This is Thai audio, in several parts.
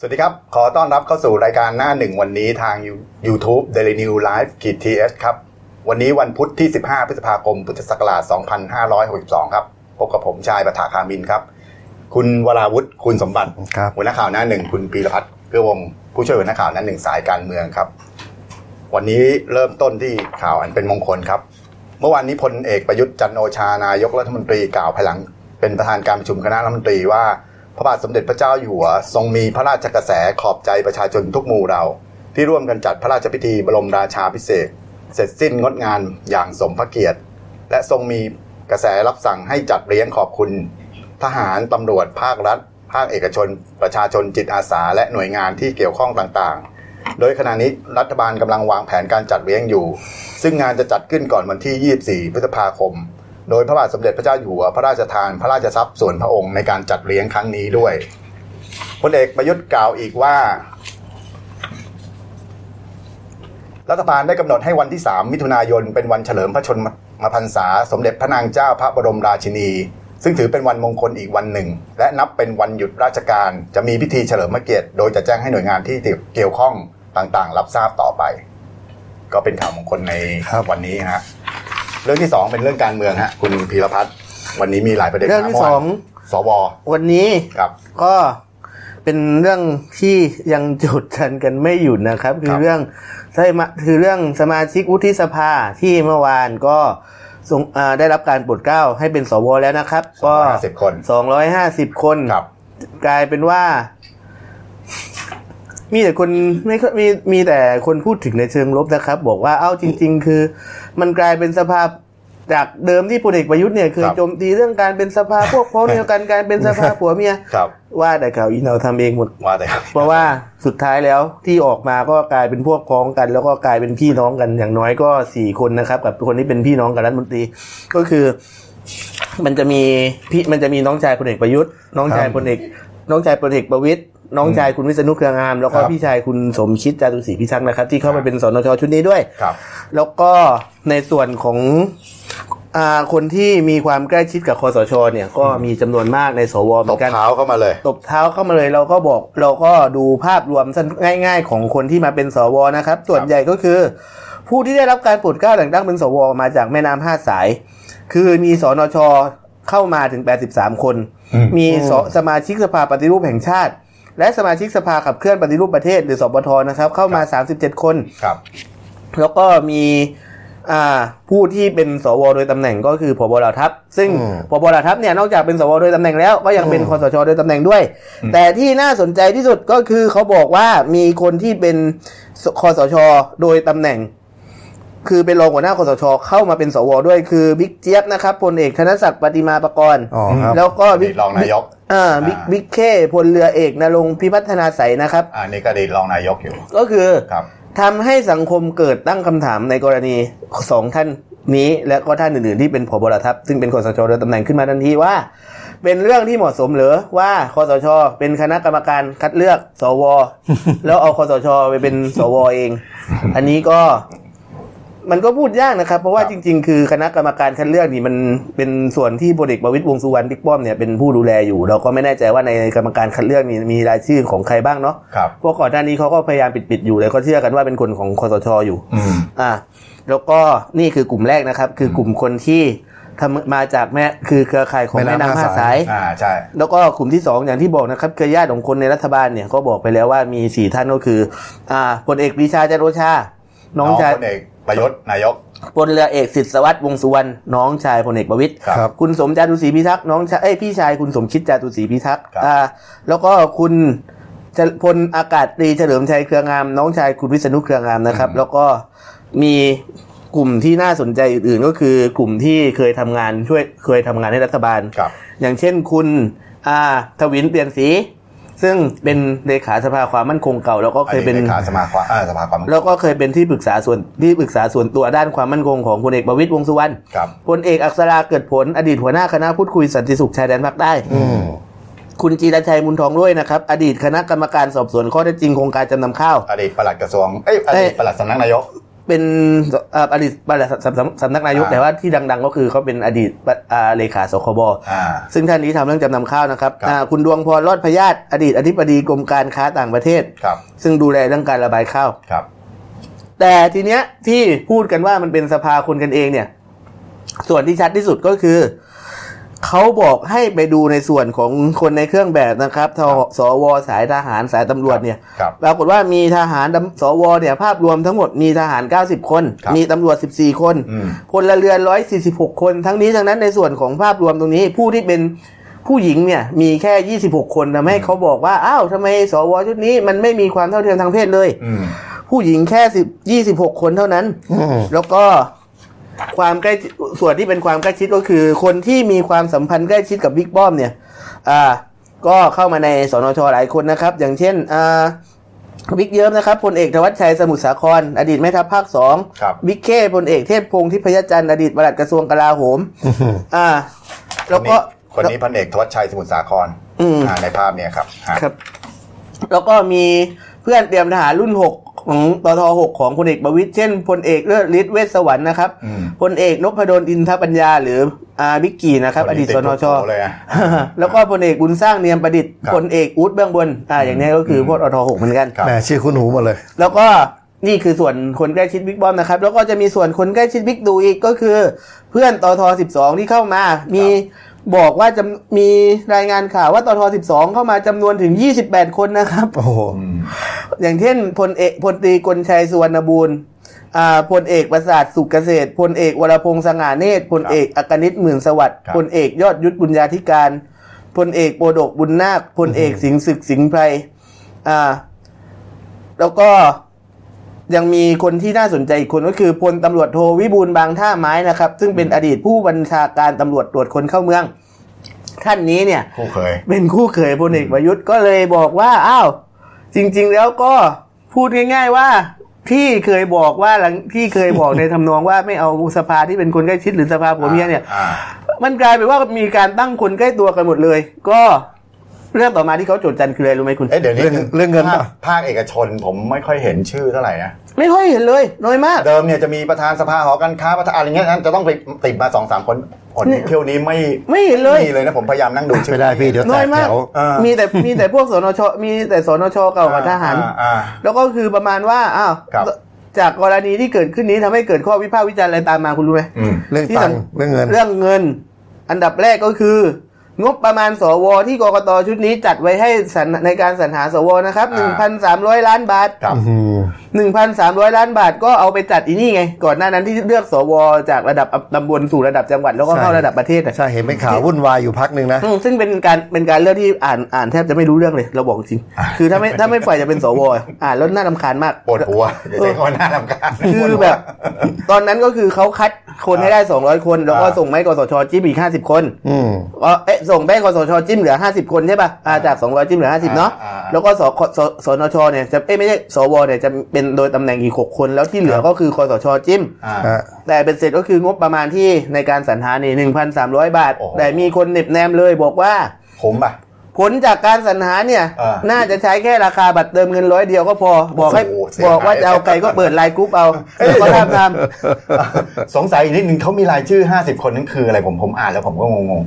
สวัสดีครับ ขอต้อนรับเข้าสู่รายการหน้าหนึ่งวันนี้ทาง YouTube Daily New Live ขีดทีเอสครับ วันนี้วันพุธที่ 15 พฤษภาคม พุทธศักราช 2562 ครับ พบกับผมชายประถาคามินครับ คุณวราวุฒิคุณสมบัติครับหัวหน้าข่าวหน้าหนึ่งคุณปีรพัฒน์เกื้อวงศ์ผู้ช่วยหัวหน้าข่าวหน้าหนึ่งสายการเมืองครับ วันนี้เริ่มต้นที่ข่าวอันเป็นมงคลครับ เมื่อวานนี้พลเอกประยุทธ์จันทร์โอชานายกรัฐมนตรีกล่าวภายหลัง เป็นประธานการประชุมคณะรัฐมนตรีว่า พระบาทสมเด็จพระเจ้าอยู่หัวทรงมีพระราชกระแสขอบใจประชาชนทุกหมู่เรา ที่ร่วมกันจัดพระราชพิธีบรมราชาพิเศษเสร็จสิ้นงดงานอย่างสมพระเกียรติ และทรงมีกระแสรับสั่งให้จัดเลี้ยงขอบคุณ ทหารตำรวจภาครัฐ ภาคเอกชน ประชาชนจิตอาสา และหน่วยงานที่เกี่ยวข้องต่างๆ โดยขณะนี้รัฐบาลกำลังวางแผนการจัดเลี้ยงอยู่ ซึ่งงานจะจัดขึ้นก่อนวันที่ 24 พฤษภาคม โดยพระบาทสมเด็จพระเจ้าอยู่หัวพระราชทานพระราชทรัพย์ส่วนพระองค์ในการจัดเลี้ยงครั้งนี้ด้วยพลเอกประยุทธ์กล่าวอีกว่า รัฐบาลได้กำหนดให้วันที่ 3 มิถุนายน เป็นวันเฉลิมพระชนมพรรษา สมเด็จพระนางเจ้าพระบรมราชินี ซึ่งถือเป็นวันมงคลอีกวันหนึ่ง และนับเป็นวันหยุดราชการ จะมีพิธีเฉลิมพระเกียรติโดยจะแจ้งให้หน่วยงานที่เกี่ยวข้องต่างๆ รับทราบต่อไป ก็เป็นข่าวมงคลในครับวันนี้ฮะ เรื่องที่สองเป็นเรื่องการเมืองฮะคุณพีรพัฒน์วันนี้มีหลายประเด็นเรื่องที่นะสองสววันนี้ครับก็เป็นเรื่องที่ยังจุดกันกันไม่หยุดนะครับ คืคอรับเรื่องใช่มาคือเรื่องสมาชิกวุฒิสภาที่เมื่อวานก็ส่งอ่าได้รับการโปรดเกล้าให้เป็นสวแล้วนะครับ ก็ห้าสิบคนสองร้อยห้าสิบคนครับกลายเป็นว่า มีแต่คนไม่ค่อยมีมีแต่คนพูดถึงในเชิงลบนะครับ บอกว่าเอ้าจริง ๆ คือ มันกลายเป็นสภาพจากเดิมที่พลเอกประยุทธ์เนี่ยเคยครับโจมตีเรื่องการเป็นสภาพวกพ้องเดียวกันการเป็นสภาผัวเมียครับว่าแต่ข่าวอีเราทำเองหมดว่าแต่เพราะว่าสุดท้ายแล้วที่ออกมาก็กลายเป็นพวกพ้องกัน แล้วก็กลายเป็นพี่น้องกันอย่างน้อยก็สี่คนนะครับ กับคนที่เป็นพี่น้องกับรัฐมนตรี ก็คือมันจะมีพี่มันจะมีน้องชายพลเอกประยุทธ์ น้องชายพลเอก น้องชายพลเอกประวิตยน้องชายคุณวิษณุเครืองาม แล้วก็ครับพี่ชายคุณสมคิดจารุศรีพิทักษ์นะครับ ที่เข้าครัมาบเป็นสนชชุดนี้ด้วยครับ แล้วก็ในส่วนของอ่าคนที่มีความใกล้ชิดกับคอสชเนี่ยก็มีจำนวนมากในสวเหตมือบนกันเท้าเข้ามาเลย ตบเท้าเข้ามาเลยเราก็บอกเราก็ดูภาพรวมสั้นง่าย ๆ ของคนที่มาเป็นสวนะครับ ส่วนใหญ่ก็คือ ผู้ที่ได้รับการโปรดเกล้าแต่งตั้งเป็นสวมาจากแม่น้ำห้าสาย คือมีสนชเข้ามาถึง 83 คนอื มมีสสมาชิกสภาปฏิรูปแห่งชาติ และสมาชิกสภาขับเคลื่อนปฏิรูปประเทศหรือสปทนะครับ เข้ามา 37 คนครับแล้วก็มีอ่าผู้ที่เป็นสวโดยตำแหน่งก็คือพบเหล่าทัพ ซึ่งอืมพบเหล่าทัพเนี่ยนอกจากเป็นสวโดยตำแหน่งแล้วก็ยังเป็นอืมคอสชโดยตำแหน่งด้วยอืมแต่ที่น่าสนใจที่สุดก็คือเขาบอกว่ามีคนที่เป็นคอสชโดยตำแหน่ง คือเป็นรองหัวหน้าคสชเข้ามาเป็นสวด้วยคือบิ๊กเจี๊ยบนะครับพลเอกธนะศักดิ์ปฏิมาประกรอ๋อครับ แล้วก็อดีตรองนายกอ่าบิ๊กอ่าบิ๊กเข้พลเรือเอกณรงค์พิพัฒนาศัยนะครับ อ่านี่ก็อดีตรองนายกอยู่ก็คือครับ ทำให้สังคมเกิดตั้งคำถามในกรณีสองท่านนี้ และก็ท่านอื่นๆที่เป็นผบเหล่าทัพซึ่งเป็นคสชโดยตำแหน่งขึ้นมาทันทีว่า เป็นเรื่องที่เหมาะสมหรือว่าคสชเป็นคณะกรรมการคัดเลือกสว แล้วเอาคอสชไปเป็นสวเอง อันนี้ก็ มันก็พูดยากนะครับ เพราะว่าครับจริง ๆ คือคณะกรรมการคัดเลือกนี่มันเป็นส่วนที่พลเอกประวิตยวงษ์สุวรรณบิ๊กป้อมเนี่ยเป็นผู้ดูแลอยู่ เราก็ไม่แน่ใจว่าในกรรมการคัดเลือกนี่มีรายชื่อของใครบ้างเนาะครับเพราะก่อนหน้านี้เขาก็พยายามปิดๆอยู่เลยเขาเชื่อกันว่าเป็นคนของคอสชอยู่อืมอ่า แล้วก็นี่คือกลุ่มแรกนะครับ คือกลุ่มคนที่ทำมาจากแม่คือเครือข่ายของแม่แม่น้ำน้ำห้าห้าสาสายยอ่าใช่แล้วก็กลุ่มที่สองอย่างที่บอกนะครับเครือญาติของคนในรัฐบาลเนี่ยก็บอกไปแล้วว่ามีสี่ท่านก็คือ อ่าพลเอกปรีชาจันทร์โอชา น้องชายพลเอกประยุทธ์นายกพลเรือเอกสิทธิสวัสดิ์วงษ์สุวรรณน้องชายพลเอกประวิตยครับครับคุณสมจารุศรีพิทักษ์น้องชายเอ้ยพี่ชายคุณสมคิดจารุศรีพิทักษ์ครับอ่าแล้วก็คุณเจพลอากาศตรีเฉลิมชัยเครืองาม น้องชายคุณวิษณุเครืองามนะครับ แล้วก็มีกลุ่มที่น่าสนใจอื่นๆก็คือกลุ่มที่เคยทำงานช่วยเคยทำงานให้รัฐบาลครับอย่างเช่นคุณอาทวินเปลี่ยนสี ซึ่งเป็นเลขาสภาความมั่นคงเก่า แล้วก็เคยเป็นอดีตลขาสมาความอ่าสภาความมั่นคงแล้วก็เคยเป็นที่ปรึกษาส่วนที่ปรึกษาส่วนตัวด้านความมั่นคงของพลเอกประวิตยวงษ์สุวรรณครับพลเอกอักษราเกิดผลอดีตหัวหน้าคณะพูดคุยสันติสุขชายแดนภาคใต้อืมคุณจีรชัยมุนทองด้วยนะครับ อดีตคณะกรรมการสอบสวนข้อเท็จจริงโครงการจำนำข้าว อดีตปลัดกระทรวงเอ้ยอดีตปลัดสำนักนายก เป็นเอ่ออดีตปลัดสำสำสำนักนายกอ่าแต่ว่าที่ดัง ๆ ก็คือเขาเป็นอดีตปะอ่าเลขาสคบอ่าซึ่งท่านนี้ทำเรื่องจำนำข้าวนะครับครับอ่าคุณดวงพรรอดพยาธิอดีตอธิบดีกรมการค้าต่างประเทศครับซึ่งดูแลเรื่องการระบายข้าวครับ แต่ทีเนี้ยที่พูดกันว่ามันเป็นสภาคนกันเองเนี่ย ส่วนที่ชัดที่สุดก็คือ เขาบอกให้ไปดูในส่วนของคนในเครื่องแบบนะครับทสวสายทหารสายตำรวจเนี่ยครับปรากฏว่ามีทหารตำสวเนี่ยภาพรวมทั้งหมดมีทหาร 90 คนครับมีตำรวจ 14 คนอืมพลเรือน 146 คน ทั้งนี้ทั้งนั้นในส่วนของภาพรวมตรงนี้ผู้ที่เป็นผู้หญิงเนี่ยมีแค่ 26 คนทำให้เขาบอกว่าอ้าวทำไมสวชุดนี้มันไม่มีความเท่าเทียมทางเพศเลยอืมผู้หญิงแค่สิบยี่สิบหกคนเท่านั้น แล้วก็ ความใกล้ชิดส่วนที่เป็นความใกล้ชิดก็คือ คนที่มีความสัมพันธ์ใกล้ชิดกับบิ๊กป้อมเนี่ยอ่าก็เข้ามาในสนชหลายคนนะครับ อย่างเช่นอ่าบิ๊กเยิ้มนะครับพลเอกธวัชชัยสมุทรสาคร อดีตแม่ทัพภาคสองครับบิ๊กเคพลเอกเทพพงศ์ทิพยจันทร์อดีตปลัดกระทรวงกลาโหมอ่า แล้วก็คนนี้พันเอกทวัชชัยสมุทรสาครอืมอ่าในภาพเนี่ยครับฮะครับ แล้วก็มีเพื่อนเตรียมทหารรุ่นหกของตทหกของพลเอกประวิตยเช่นพลเอกเลิศฤทธิ์เวชสวรรค์นะครับอืมพลเอกนพดลอินทปัญญา หรืออาบิ๊กกี้นะครับ อดีตสนชคติดโผล่เลยอะแล้วก็พลเอกบุญสร้างเนียมประดิษฐ์ครับพลเอกอู๊ดเบื้องบนอ่าอย่างนี้ก็คือพวกอทหกเหมือนกันครับแหมชื่อคุณหูหมดเลย แล้วก็นี่คือส่วนคนใกล้ชิดบิ๊กป้อมนะครับ แล้วก็จะมีส่วนคนใกล้ชิดบิ๊กตู่อีกก็คือ เพื่อนตท12ที่เข้ามามี บอกว่าจะมีรายงานข่าวว่าตท12 เข้ามาจำนวนถึง 28 คนนะครับ โอ้โหอืมอย่างเช่นพลเอกพลตรีกลชัยสุวรรณบูรณ์อ่าพลเอกประสาทสุขเกษตรพลเอกวรพงษ์สง่าเนตรพลเอกอัคนิตหมื่นสวัสดิ์ครับพลเอกยอดยุทธบุญญาธิการพลเอกโปฎกบุนนาคพลเอกสิงห์ศึกสิงห์ไพรอ่า แล้วก็ ยังมีคนที่น่าสนใจอีกคนก็คือพลตำรวจโทวิบูลบางท่าไม้นะครับ ซึ่งเป็นอดีตผู้บัญชาการตำรวจตรวจคนเข้าเมือง ท่านนี้เนี่ยคู่เคยเป็นคู่เขยพลเอกประยุทธ์ก็เลยบอกว่าอ้าวจริง ๆ แล้วก็พูดง่าย ๆ ว่าที่เคยบอกว่าหลังที่เคยบอกในทำนองว่าไม่เอาสภาที่เป็นคนใกล้ชิดหรือสภาผัวเมียเนี่ย มันกลายเป็นว่ามีการตั้งคนใกล้ตัวกันหมดเลย ก็ เรื่องต่อมาที่เขาโจทย์จันทร์คืออะไรรู้ไหมคุณเอ๊ะเดี๋ยวนี้เรื่องเรื่องเงินภาคป่ะภาคเอกชนผมไม่ค่อยเห็นชื่อเท่าไหร่นะไม่ค่อยเห็นเลยน้อยมาก เดิมเนี่ยจะมีประธานสภาหอการค้าประธานอะไรเงี้ยนั้นจะต้องไปติดมาสองสามคนผลเนี่ยเที่ยวนี้ไม่ไม่เห็นเลยมีเลยนะผมพยายามนั่งดูชื่อไม่ได้พี่เดี๋ยวแตน้อยกมาแถกวอ่ามีแต่มีแต่พวกสนชมีแต่สนชเก่ากับทหารอ่อ่าแล้วก็คือประมาณว่าอ้าวครับจากกรณีที่เกิดขึ้นนี้ทำให้เกิดข้อวิพากษ์วิจารณ์อะไรตามมาคุณรู้ไหมอืมเรื่องที่ตังค์สำเรื่องเงินเรื่องเงิน อันดับแรกก็คือ งบประมาณสวที่กกตชุดนี้จัดไว้ให้สรรในการสรรหาสวนะครับ1,300ล้านบาทครับอืม1,300ล้านบาทก็เอาไปจัดอีนี่ไง ก่อนหน้านั้นที่เลือกสวจากระดับตำบลสู่ระดับจังหวัดแล้วก็เข้าใช่ระดับประเทศอะใช่เห็นเป็นข่าววุ่นวายอยู่พักหนึ่งนะอืมซึ่งเป็นการเป็นการเลือกที่อ่านอ่านแทบจะไม่รู้เรื่องเลยเราบอกจริง คือถ้าไม่ถ้าไม่ปล่อยจะเป็นสวอะอ่านแล้วน่ารำคาญมากปวดหัวอย่าใช้คำว่าหน้าลำคาญคืปวอดหัวแบบ ตอนนั้นก็คือเขาคัด คนให้ได้ 200 คน แล้วก็อ่าส่งไม่กสชจิ้มอีก 50 คนอืมก็เอ๊ะส่งไปกสชจิ้มเหลือ 50 คนใช่ป่ะอ่าจาก 200 จิ้มเหลือ 50 เนาะอ่าอ่าแล้วก็สสสนชเนี่ยจะเอ้ยไม่ใช่สวเนี่ยจะเป็นโดยตำแหน่งอีก 6 คนแล้วที่เหลือก็คือคสชจิ้มอ่าฮะแต่เป็นเสร็จก็คืองบประมาณที่ในการสรรหานี่1,300 บาทโอ้โหแต่มีคนเหน็บแนมเลยบอกว่าผมป่ะ ผลจากการสรรหาเนี่ยอ่าน่าจะใช้แค่ราคาบัตรเติมเงินร้อยเดียวก็พอ บอกให้โอ้โหเสียบอกว่าหายจะเอาไก่ก็เปิดไลน์กรุ๊ปเอาเอ้ยแล้วก็ทำทำสงสัยอีกนิดนึงเขามีรายชื่อ 50 คนนั้นคืออะไรผมผมอ่านแล้วผมก็งง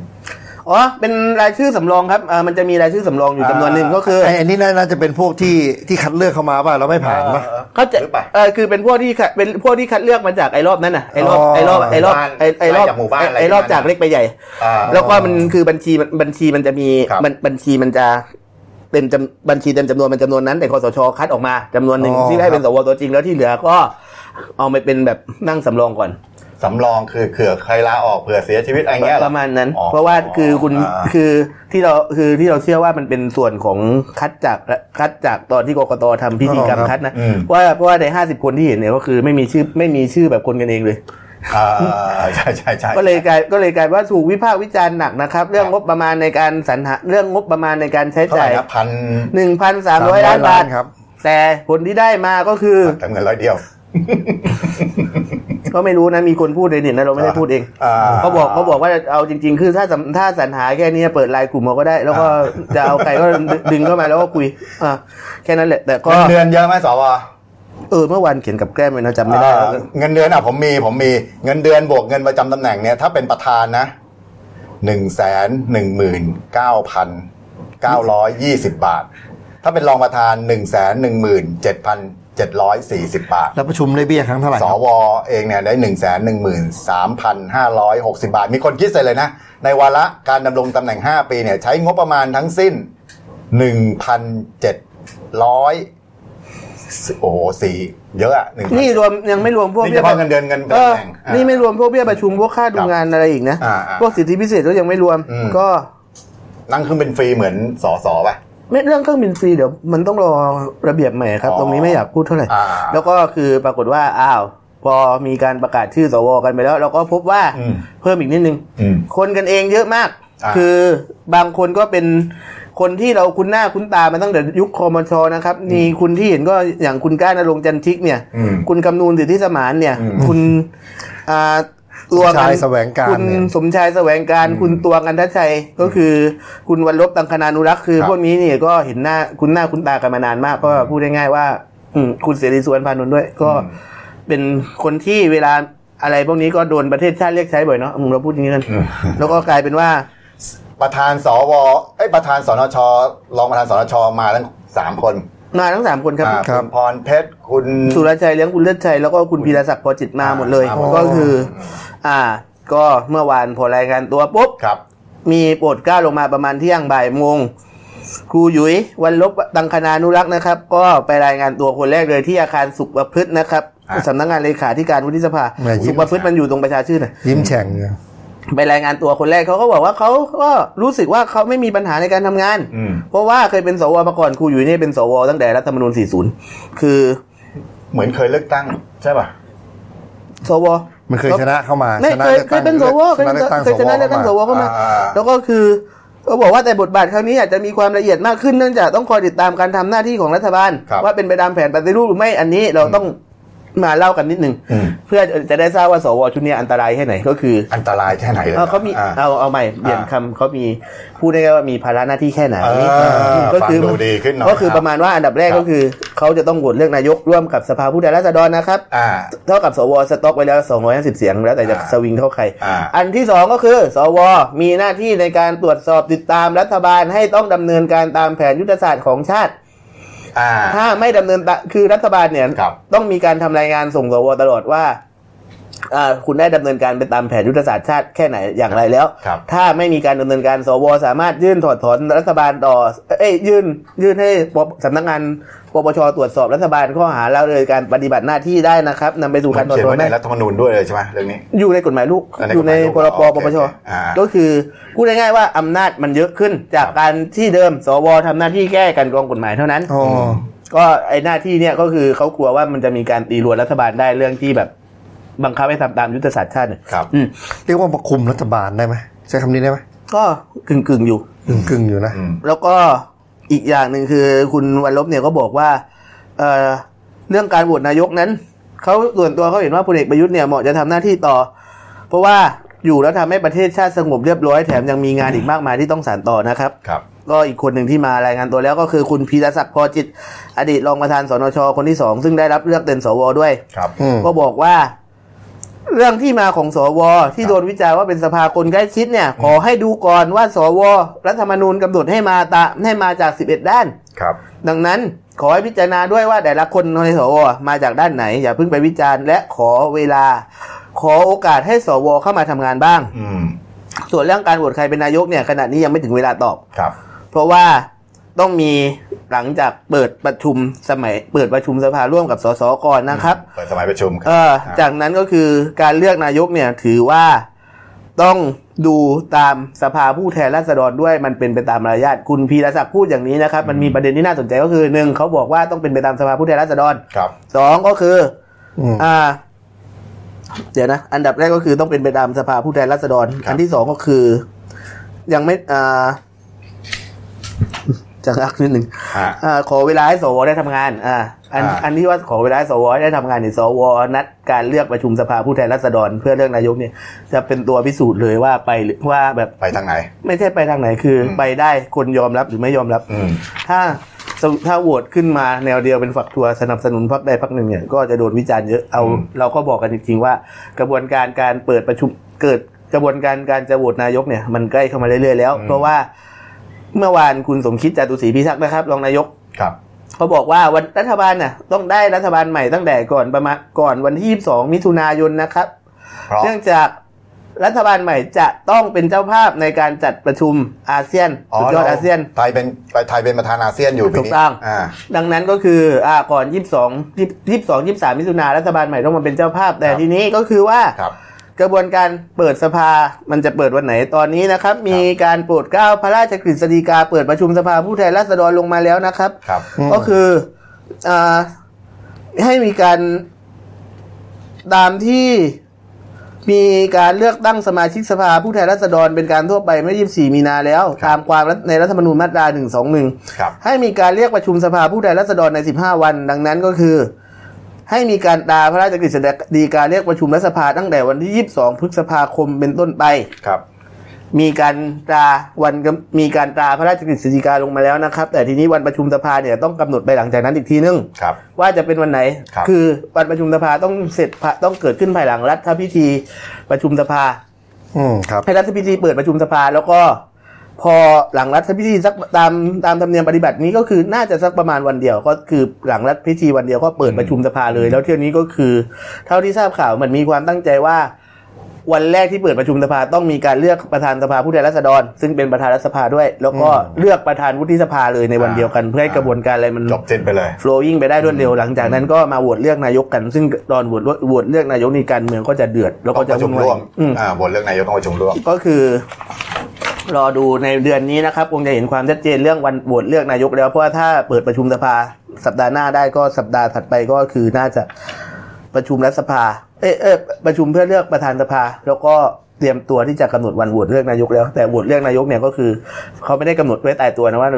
อ๋อ เป็นรายชื่อสำรองครับอ่ามันจะมีรายชื่อสำรองอยู่จำนวนหนึ่งก็คือไอ้อันนี้น่าจะเป็นพวกที่ที่คัดเลือกเข้ามาป่ะเราไม่ๆผ่านป่ะเออเขาจะหรือเปล่า เออคือเป็นพวกที่คัดเป็นพวกที่คัดเลือกมาจากไอ้รอบนั้นน่ะไอ้รอบอ๋อ ไอ้รอบไอ้รอบบ้านไอ้ไอ้รอบจากหมู่บ้านอะไรไอ้รอบประมาณนั้นจากเล็กไปใหญ่ อ่า แล้วก็มันคือบัญชีมันบัญชีมันจะมีครับบัญบัญชีมันจะเป็นจำบัญชีเต็มจำนวนเป็นจำนวนนั้น แต่คสชคัดออกมาจำนวนหนึ่งอ๋อที่ได้เป็นสวตัวจริงแล้วที่เหลือก็เอาไปเป็นแบบนั่งสำรองก่อน สำรองคือเผื่อใครลาออกเผื่อเสียชีวิตอะไรเงี้ยเหปอระมาณนั้นอ๋อเพราะว่าคือคุณอ่าคือที่เราคือที่เราเชื่อว่ามันเป็นส่วนของคัดจากคัดจากตอนที่กกตทำพิธีกรรมอ๋อครับคัดนะอืมเพราะว่าเพราะว่าในห้าสิบคนที่เห็นเนี่ยก็คือไม่มีชื่อไม่มีชื่อแบบคนกันเองเลยอ่าใช่ใช่ใช่ก็เลยกลายก็เลยกลายว่าถูกวิพากษ์วิจารณ์หนักนะครับ เรื่องงบประมาณในการสรรหาเรื่องงบประมาณในการใช้เท่าไหจ่าร่ยนะพันหนึ่งพันสามร้อยล้านบาทครับ แต่ผลที่ได้มาก็คือแต่เงินร้อยเดียว ก็ไม่รู้นะมีคนพูดในเน็ตนะเราไม่ได้พูดเองอ่าเขาบอกเขาบอกว่าเอาจริง ๆ คือถ้าสำถ้าสรรหาแค่นี้เปิดไลน์กลุ่มเราก็ได้ แล้วก็จะเอาใครก็ดึงเข้ามาแล้วก็คุยอ่าแค่นั้นแหละ แต่ก็เงินเดือนเยอะไหมสวเออเมื่อวานเขียนกับแก้มไปนะจำไม่ได้แล้วอ่าเงินเดือนอะผมมีผมมีเงินเดือนบวกเงินประจำตำแหน่งเนี่ยถ้าเป็นประธานนะหนึ่งแสนหนึ่งหมื่นเก้าพันเก้าร้อยยี่สิบบาท ถ้าเป็นรองประธานหนึ่งแสนหนึ่งหมื่นเจ็ดพัน เจ็ดร้อยสี่สิบบาท แล้วประชุมได้เบี้ยครั้งเท่าไหร่สครับวเองเนี่ยได้หนึ่งแสนหนึ่งหมื่นสามพันห้าร้อยหกสิบาท มีคนคิดเสร็จเลยนะ ในวาระการดำรงตำแหน่งห้าปีเนี่ยใช้งบประมาณทั้งสิ้นหนึ่งพันเจ็ดร้อยโอ้โหสี่เยอะอะหนึ่งนี่รวมยังไม่รวมพวกนี่เฉพาะเงินเดือนเงินเอตำอแหน่งอ่านี่ไม่รวมพวกเบี้ยประชุมพวกค่าดูงานอะไรอีกนะอ่าอ่าพวกสิทธิพิเศษก็ยังไม่รวมอืมก็นั่งเครื่องบินฟรีเหมือนสอสอป่ะ ไม่เรื่องเครื่องบินฟรีเดี๋ยวมันต้องรอระเบียบใหม่ครับอ๋อตรงนี้ไม่อยากพูดเท่าไหร่อ่าแล้วก็คือปรากฏว่าอ้าวพอมีการประกาศชื่อสวกันไปแล้ว เราก็พบว่าอืมเพิ่มอีกนิดนึงอืมคนกันเองเยอะมากอ่าคือบางคนก็เป็นคนที่เราคุ้นหน้าคุ้นตามาตั้งแต่ยุคคอมชนะครับมีคุณที่เห็นก็อย่างคุณก้านรงค์จันทิกเนี่ยอืมคุณคำนูนสิทธิสมานเนี่ยอืมคุณ อ่าสมชายแสวงการคุณเนี่ยสมชายแสวงการคุณตวงอันทชัยก็คือคุณวันลบตังคณานุรักษ์คือครับพวกนี้เนี่ยก็เห็นหน้าคุณหน้าคุณตากันมานานมากก็พูดง่ายๆว่าอืมคุณเสรีสุวรรณพานนท์ด้วย ก็เป็นคนที่เวลาอะไรพวกนี้ก็โดนประเทศชาติเรียกใช้บ่อยเนาะอืมเราพูดอย่างนี้กันแล้วก็กลายเป็นว่าประธานสวเอ้ยประธานสนชรองประธานสนชมาทั้งสามคน มาทั้งสามคนครับอ่าคุณพรเพชรคุณ สุรชัยเลี้ยงคุณเลือดชัยแล้วก็คุณพีรศักดิ์พอจิตมาหมดเลยอ่าก็คือ อ่า ก็เมื่อวานพอรายงานตัวปุ๊บ ครับ มีโปรดเกล้าลงมาประมาณเที่ยงบ่ายโมงครูหยุยวันลบตังคณานุรักษ์นะครับ ก็ไปรายงานตัวคนแรกเลยที่อาคารสุขประพฤตินะครับอะ สำนักงานเลขาธิการวุฒิสภา แหม่ยิ้ม สุขประพฤติมันอยู่ตรงประชาชื่นน่ะยิ้มแฉ่งเนี่ย ไปรายงานตัวคนแรกเขาก็บอกว่าเขาก็รู้สึกว่าเขาไม่มีปัญหาในการทำงานอืมเพราะว่าเคยเป็นสวมาก่อนครูหยุยเนี่ยเป็นสวตั้งแต่รัฐธรรมนูญ 40 คือ เหมือนเคยเลือกตั้งใช่ป่ะสวมันเคยชนะเข้ามาไม่ชนะเคยลือกเคตั้ยงเป็นสวเคยชนะเลือกตั้งเคยชนะเลือกตั้งสวเข้ามาอ่าแล้วก็คือก็บอกว่าแต่บทบาทครั้งนี้อาจจะมีความละเอียดมากขึ้นเนื่องจากต้องคอยติดตามการทำหน้าที่ของรัฐบาลครับว่าเป็นไปตามแผนปฏิรูปหรือไม่อันนี้เราต้อง มาเล่ากันนิดหนึ่งอืมเพื่อจะได้ทราบว่าสวชุดนี้อันตรายแค่ไหนก็คือ อันตรายแค่ไหนเลยเออเขามีอ่เอาเอาใหม่เปลี่ยนอ่าคำเขามีพูดได้ว่ามีภาระหน้าที่แค่ไหนเออก็คือฟังดูดีขึ้นหน่อยก็คือครับประมาณว่าอันดับแรกครับก็คือเขาจะต้องโหวตเลือกนายกร่วมกับสภาผู้แทนราษฎรนะครับอ่าเท่ากับสวสต็อกไว้แล้ว 250 เสียงแล้วแต่จะอ่าสวิงเท่าใครอ่าอันที่สองก็คือ สวมีหน้าที่ในการตรวจสอบติดตามรัฐบาลให้ต้องดำเนินการตามแผนยุทธศาสตร์ของชาติอ่า ถ้าไม่ดำเนินตาคือรัฐบาลเนี่ยครับต้องมีการทำรายงานส่งสวตลอดว่าอ่า คุณได้ดำเนินการไปตามแผนยุทธศาสตร์ชาติแค่ไหนอย่างไรแล้วครับถ้าไม่มีการดำเนินการสวสามารถยื่นถอดถอนรัฐบาลต่อ เอ้ยยื่น ยื่นให้ปปสำนักงานปปชตรวจสอบรัฐบาลข้อหาแล้วเลยการปฏิบัติหน้าที่ได้นะครับนำไปสู่การถอดเขียนถอนไว้ในได้รัฐธรรมนูญด้วยเลยใช่ไหมเรื่องนี้ อยู่ในกฎหมายลูกอ่าในอยู่ในกฎหมายลูกพรบอ๋อปโอเคปชอ่าก็คือพูดง่ายๆว่าอำนาจมันเยอะขึ้น จากครับการที่เดิม สวทำหน้าที่แก้กันกรองกฎหมายเท่านั้นอ๋อก็ไอหน้าที่เนี่ยก็คือเขากลัวว่ามันจะมีการตีรวนรัฐบาลได้เรื่องที่แบบ บังคับให้ทำตามยุทธศาสตร์ชาติเนี่ยครับอืมเรียกว่ามาคุมรัฐบาลได้ไหมใช้คำนี้ได้ไหมก็กึ่งกึ่งๆอยู่กึ่งกึ่งๆอยู่นะอืมแล้วก็อีกอย่างหนึ่งคือคุณวันลบเนี่ยก็บอกว่าเอ่อเรื่องการโหวตนายกนั้นเขาส่วนตัวเขาเห็นว่าพลเอกประยุทธ์เนี่ยเหมาะจะทำหน้าที่ต่อ เพราะว่าอยู่แล้วทำให้ประเทศชาติสงบเรียบร้อยแถมยังมีงานอีกมากมายที่ต้องสานต่อนะครับครับก็อีกคนหนึ่งที่มารายงานตัวแล้วก็คือคุณพีรศักดิ์พอจิต อดีตรองประธานสนชคนที่สองซึ่งได้รับเลือกเป็นสวด้วยครับอืมก็บอกว่า เรื่องที่มาของสวที่โดนวิจารณ์ว่าเป็นสภาคนใกล้ชิดเนี่ย ขอให้ดูก่อนว่าสวรัฐธรรมนูญกำหนดให้มาตาให้มาจาก 11 ด้านครับ ดังนั้นขอให้พิจารณาด้วยว่าแต่ละคนในสวมาจากด้านไหน อย่าเพิ่งไปวิจารณ์และขอเวลา ขอโอกาสให้สวเข้ามาทำงานบ้าง อืมส่วนเรื่องการโหวตใครเป็นนายกเนี่ยขณะนี้ยังไม่ถึงเวลาตอบครับ เพราะว่า ต้องมีหลังจากเปิดประชุมสมัย เปิดประชุมสภาร่วมกับสสก่อนนะครับเปิดสมัยประชุมคเอรับอจากนั้นก็คือการเลือกนายกเนี่ยถือว่าต้องดูตามสภาผู้แทนราษฎรด้วยมันเป็นไปตามมารยาทคุณพีรศักดิ์พูดอย่างนี้นะครับ มันมีประเด็นที่น่าสนใจก็คือหนึ่งเขาบอกว่าต้องเป็นไปตามสภาผู้แทนราษฎรครับสองก็คืออืมอ่า เดี๋ยวนะอันดับแรกก็คือต้องเป็นไปตามสภาผู้แทนราษฎรครับอันที่สองก็คือ ยังไม่อ่า จะรักนิดหนึ่งอ่าอ่าขอเวลาให้สวได้ทำงานอ่าอันอ่าอันที่ว่าขอเวลาให้สวได้ทำงานเนี่ยสวนัดการเลือกประชุมสภาผู้แทนราษฎร เพื่อเลือกนายกเนี่ย จะเป็นตัวพิสูจน์เลยว่าไปหรือว่าแบบไปทางไหน ไม่ใช่ไปทางไหนคืออมไปได้คนยอมรับหรือไม่ยอมรับอืมถ้าถ้าโหวตขึ้นมาแนวเดียวเป็นฝักทัวร์สนับสนุนพรรคใดพรรคหนึ่งเนี่ยก็จะโดนวิจารณ์เยอะเอาอืมเราก็บอกกันจริงๆว่า กระบวนการการเปิดประชุมเกิดกระบวนการการจะโหวตนายกเนี่ยมันใกล้เข้ามาเรื่อยๆแล้ว เพราะว่า เมื่อวานคุณสมคิดจตุศรีพิทักษ์นะครับรองนายกครับเขาบอกว่าวันรัฐบาลน่ะต้องได้รัฐบาลใหม่ตั้งแต่ก่อนประมาณก่อนวันที่ 22 มิถุนายนนะครับเพราะเนื่องจากรัฐบาลใหม่จะต้องเป็นเจ้าภาพในการจัดประชุมอาเซียนสุดยอดอาเซียนไทยเป็นไทยเป็นประธานอาเซียนอยู่ปีถูกนี้ต้องอ่าดังนั้นก็คืออ่าก่อน 22 22 23 มิถุนารัฐบาลใหม่ต้องมาเป็นเจ้าภาพแต่ครับทีนี้ก็คือว่าครับ กระบวนการเปิดสภา มันจะเปิดวันไหนตอนนี้นะครับ มีการโปรดเกล้าพระราชกฤษฎีกาเปิดประชุมสภาผู้แทนราษฎรลงมาแล้วนะครับ ครับ ก็คืออาให้มีการตามที่มีการเลือกตั้งสมาชิกสภาผู้แทนราษฎรเป็นการทั่วไปเมื่อ 24 มีนาแล้วครับตามความในรัฐธรรมนูญมาตรา 121ครับให้มีการเรียกประชุมสภาผู้แทนราษฎรใน 15 วัน ดังนั้นก็คือ ให้มีการตราพระราชกฤษฎีกาเรียกประชุมรัฐสภาตั้งแต่วันที่ 22 พฤษภาคมเป็นต้นไปครับ มีการตราวันกำมีการตราพระราชกฤษฎีกาลงมาแล้วนะครับ แต่ทีนี้วันประชุมสภาเนี่ยต้องกำหนดไปหลังจากนั้นอีกทีนึงครับว่าจะเป็นวันไหนครับอวันประชุมสภาต้องเสร็จต้องเกิดขึ้นภายหลังรัฐพิธีประชุมสภา อืมครับให้รัฐพิธีเปิดประชุมสภาแล้วก็ พอหลังรัฐพิธีสักตามตามธรรมเนียมปฏิบัตินี้ก็คือน่าจะสักประมาณวันเดียว ก็คือหลังรัฐพิธีวันเดียวก็เปิดประชุมสภาเลย แล้วเที่ยวนี้ก็คือ เท่าที่ทราบข่าวมันมีความตั้งใจว่า วันแรกที่เปิดประชุมสภาต้องมีการเลือกประธานสภาผู้แทนราษฎร ซึ่งเป็นประธานรัฐสภาด้วย แล้วก็เลือกประธานวุฒิสภาเลยในวันเดียวกันเพื่อให้กระบวนการอะไรมันจบสิ้นไปเลย flowing ไปได้รวดเร็วหลังจากนั้นก็มาโหวตเลือกนายกกัน ซึ่งตอนโหวตโหวตเลือกนายกนี่การเมืองก็จะเดือดแล้วต้ก็องจะประชุมวุ่นร่ววามยอืมอ่าบทเรื่องนายกต้องประชุมร่วมก็คือ รอดูในเดือนนี้นะครับคงจะเห็นความชัดเจนเรื่องวันโหวตเลือกนายกแล้ว เพราะว่าถ้าเปิดประชุมสภาสัปดาห์หน้าได้ก็สัปดาห์ถัดไปก็คือน่าจะประชุมรัฐสภา เออเออประชุมเพื่อเลือกประธานสภา แล้วก็เตรียมตัวที่จะกำหนดวันโหวตเลือกนายกแล้ว แต่โหวตเลือกนายกเนี่ยก็คือ เขาไม่ได้กำหนดไว้ตายตัวนะว่า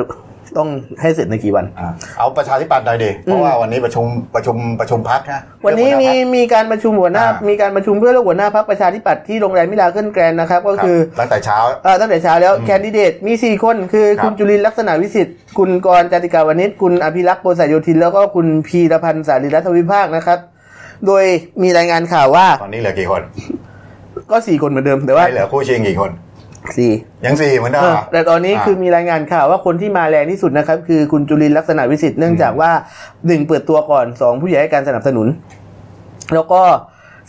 ต้องให้เสร็จในกี่วันอ่าเอาประชาธิปัตย์หน่อยดิเพราะว่าวันนี้ประชุมประชุมประชุมพักนะวันนี้เรื่มีองหัวหน้าพรรคมีการประชุมหัวหน้าอ่ามีมีการประชุมเพื่อเลือกหัวหน้าพรรคประชาธิปัตย์ที่โรงแรมมิราเคิลแกรนด์นะครับ ก็คือรับตั้งแต่เช้าเอ่อตั้งแต่เช้าแล้วแคนดิเดตมีสี่คนคือครับคุณจุลินทร์ลักษณะวิสิทธิ์คุณกรณ์จาติกวณิชคุณอภิรักษ์โปรสายโยธินแล้วก็คุณพีรพันธ์สาลีรัฐวิภาคนะครับ โดยมีรายงานข่าวว่า ตอนนี้เหลือกี่คน ก็สี่คนเหมือนเดิมแต่ว่าไม่เหลือคู่ชิงกี่คน สี่ยังสี่เหมือนเดิมเออเหรอแต่ตอนนี้อ่าคือมีรายงานข่าวว่าคนที่มาแรงที่สุดนะครับ คือคุณจุลินทร์ลักษณะวิสิทธิ์เนื่องจากว่าหนึ่งเปิดตัวก่อนสองผู้ใหญ่ให้การสนับสนุน แล้วก็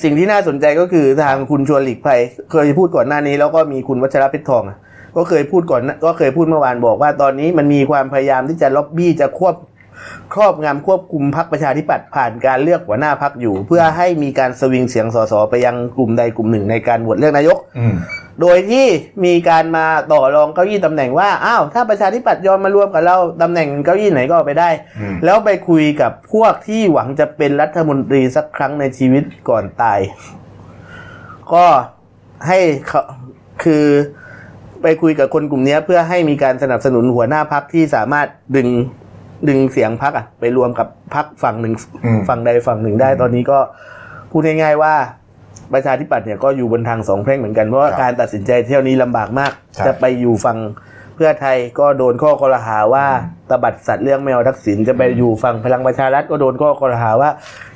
สิ่งที่น่าสนใจก็คือทางคุณชวนหลีกภัย เคยพูดก่อนหน้านี้ แล้วก็มีคุณวัชรเพชรทองอะก็เคยพูดก่อนก็เคยพูดเมื่อวานบอกว่าตอนนี้มันมีความพยายามที่จะล็อบบี้จะควบครอบงำควบคุมพักประชาธิปัตย์ผ่านการเลือกหัวหน้าพักอยู่ เพื่อให้มีการสวิงเสียงสสไปยังกลุ่มใดกลุ่มหนึ่งในการโหวตเลือกนายกอืม โดยที่มีการมาต่อรองเก้าอี้ตำแหน่งว่า อ้าว ถ้าประชาธิปัตย์ยอมมารวมกับเราตำแหน่งเก้าอี้ไหนก็เอาไปได้อืมแล้วไปคุยกับพวกที่หวังจะเป็นรัฐมนตรีสักครั้งในชีวิตก่อนตาย ก็ให้เขาคือไปคุยกับคนกลุ่มเนี้ยเพื่อให้มีการสนับสนุนหัวหน้าพักที่สามารถดึงดึงเสียงพักอะไปรวมกับพักฝั่งหนึ่งอืมฝั่งใดฝั่งหนึ่งได้ ตอนนี้ก็พูดง่ายๆว่า ประชาธิปัตย์เนี่ยก็อยู่บนทางสองแพร่งเหมือนกัน เพราะว่าครับการตัดสินใจเที่ยวนี้ลำบากมากใช่จะไปอยู่ฝั่งเพื่อไทยก็โดนข้อกล่าวหาว่าตบัดสัตว์เรื่องแมวทักษิณจะไปอยู่ฝั่งพลังประชารัฐก็โดนข้อกล่าวหาว่า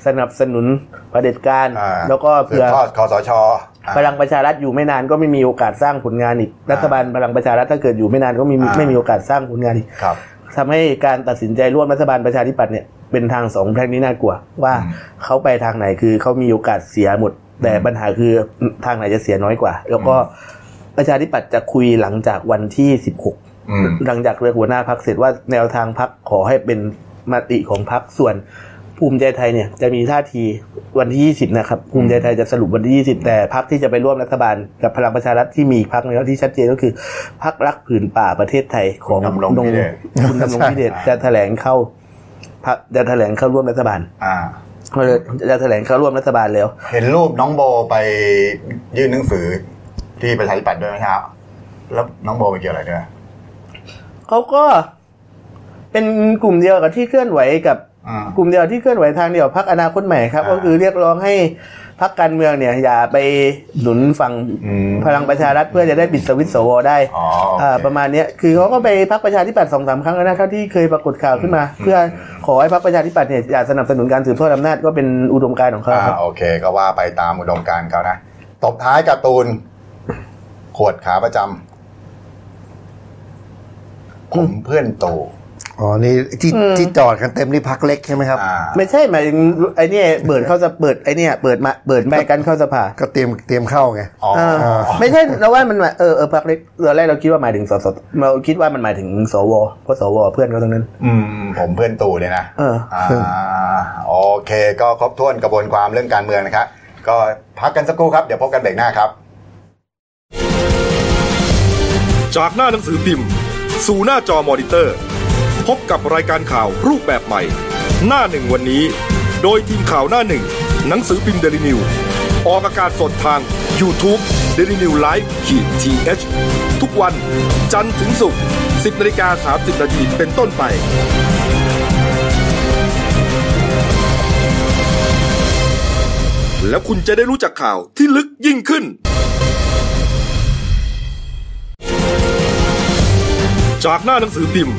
สนับสนุนเผด็จการอ่าแล้วก็สืบเผื่อทอดคอสชอ่าพลังประชารัฐอยู่ไม่นานก็ไม่มีโอกาสสร้างผลงานอีกรัฐบาลพลังประชารัฐถ้าเกิดอยู่ไม่นานก็ไม่มีอ่าไม่มีโอกาสสร้างผลงานอีกครับทำให้การตัดสินใจร่วมรัฐบาลประชาธิปัตย์เนี่ยเป็นทางสองแพร่งนี้น่ากลัวว่าอืมเขาไปทางไหนคือเขามีโอกาสเสียหมด แต่ปัญหาคือทางไหนจะเสียน้อยกว่า แล้วก็ประชาธิปัตย์จะคุยหลังจากวันที่16อืมหลังจากเลือกหัวหน้าพักเสร็จว่าแนวทางพักขอให้เป็นมติของพักส่วนภูมิใจไทยเนี่ยจะมีท่าทีวันที่ 20 นะครับ ภูมิใจไทยจะสรุปวันที่ 20 แต่พักที่จะไปร่วมรัฐบาลกับพลังประชารัฐที่มีพักนึงที่ชัดเจนก็คือพักรักผืนป่าประเทศไทยของคุณดำรงพิเดชคุณดำรงพิเดชจะแถลงเข้าพักจะแถลงเข้าร่วมรัฐบาล เขาจะแถลงเข้าร่วมรัฐบาลแล้ว เห็นรูปน้องโบไปยื่นหนังสือที่ประชาธิปัตย์ด้วยไหมครับ แล้วน้องโบไปเกี่ยวอะไรด้วยเขาก็เป็นกลุ่มเดียวกับที่เคลื่อนไหวกับกลุ่มเดียวที่เคลื่อนไหวทางเดียวพักอนาคตใหม่ครับ ก็คือเรียกร้องให้ พักการเมืองเนี่ยอย่าไปหนุนฝั่งอืมพลังประชารัฐเพื่อจะได้ปิดสวิตช์สวได้อ๋อโอเคอ่าประมาณเนี้ยคือเขาก็ไปพักประชาธิปัตย์สองสามครั้งแล้วนะเท่าที่เคยปรากฏข่าวขึ้นมา เพื่อขอให้พักประชาธิปัตย์เนี่ยอย่าสนับสนุนการสืบทอดอำนาจก็เป็นอุดมการณ์ของเขาอ่าครับโอเค ก็ว่าไปตามอุดมการณ์เขานะตบท้ายการ์ตูนขวดขาประจำผมเพื่อนตู่ อ๋อนี่ที่อืมที่จอดกันเต็มนี่พักเล็กใช่ไหมครับอ่าไม่ใช่หมายถึงไอ้เนี่ยเปิดเข้าจะเปิดไอ้เนี่ยเปิดมาเปิดใบกันเข้าสภาก็เตรียมเตรียมเข้าไงอ๋อเออไม่ใช่เราว่ามันหมายเออเออพักเล็กตอนแรกเราคิดว่าหมายถึงสสเราคิดว่ามันหมายถึงสวเพราะสวเพื่อนเขาตรงนั้น อืมผมเพื่อนตู่เลยนะเอออ่าโอเค ก็ครบถ้วนกระบวนความเรื่องการเมืองนะครับก็พักกันสักครู่ครับเดี๋ยวพบกันเบรกหน้าครับ จากหน้าหนังสือพิมพ์ สู่หน้าจอมอนิเตอร์ พบกับรายการข่าวรูปแบบใหม่ หน้าหนึ่งวันนี้ โดยทีมข่าวหน้าหนึ่ง หนังสือพิมพ์เดลิวิวออกอากาศสดทาง YouTube d e l i n e w l i v e ขีดทีเทุกวันจันทร์ถึงศุกร์ 10นาฬิกา30นาทีเป็นต้นไป แล้วคุณจะได้รู้จักข่าวที่ลึกยิ่งขึ้น จากหน้าหนังสือพิมพ์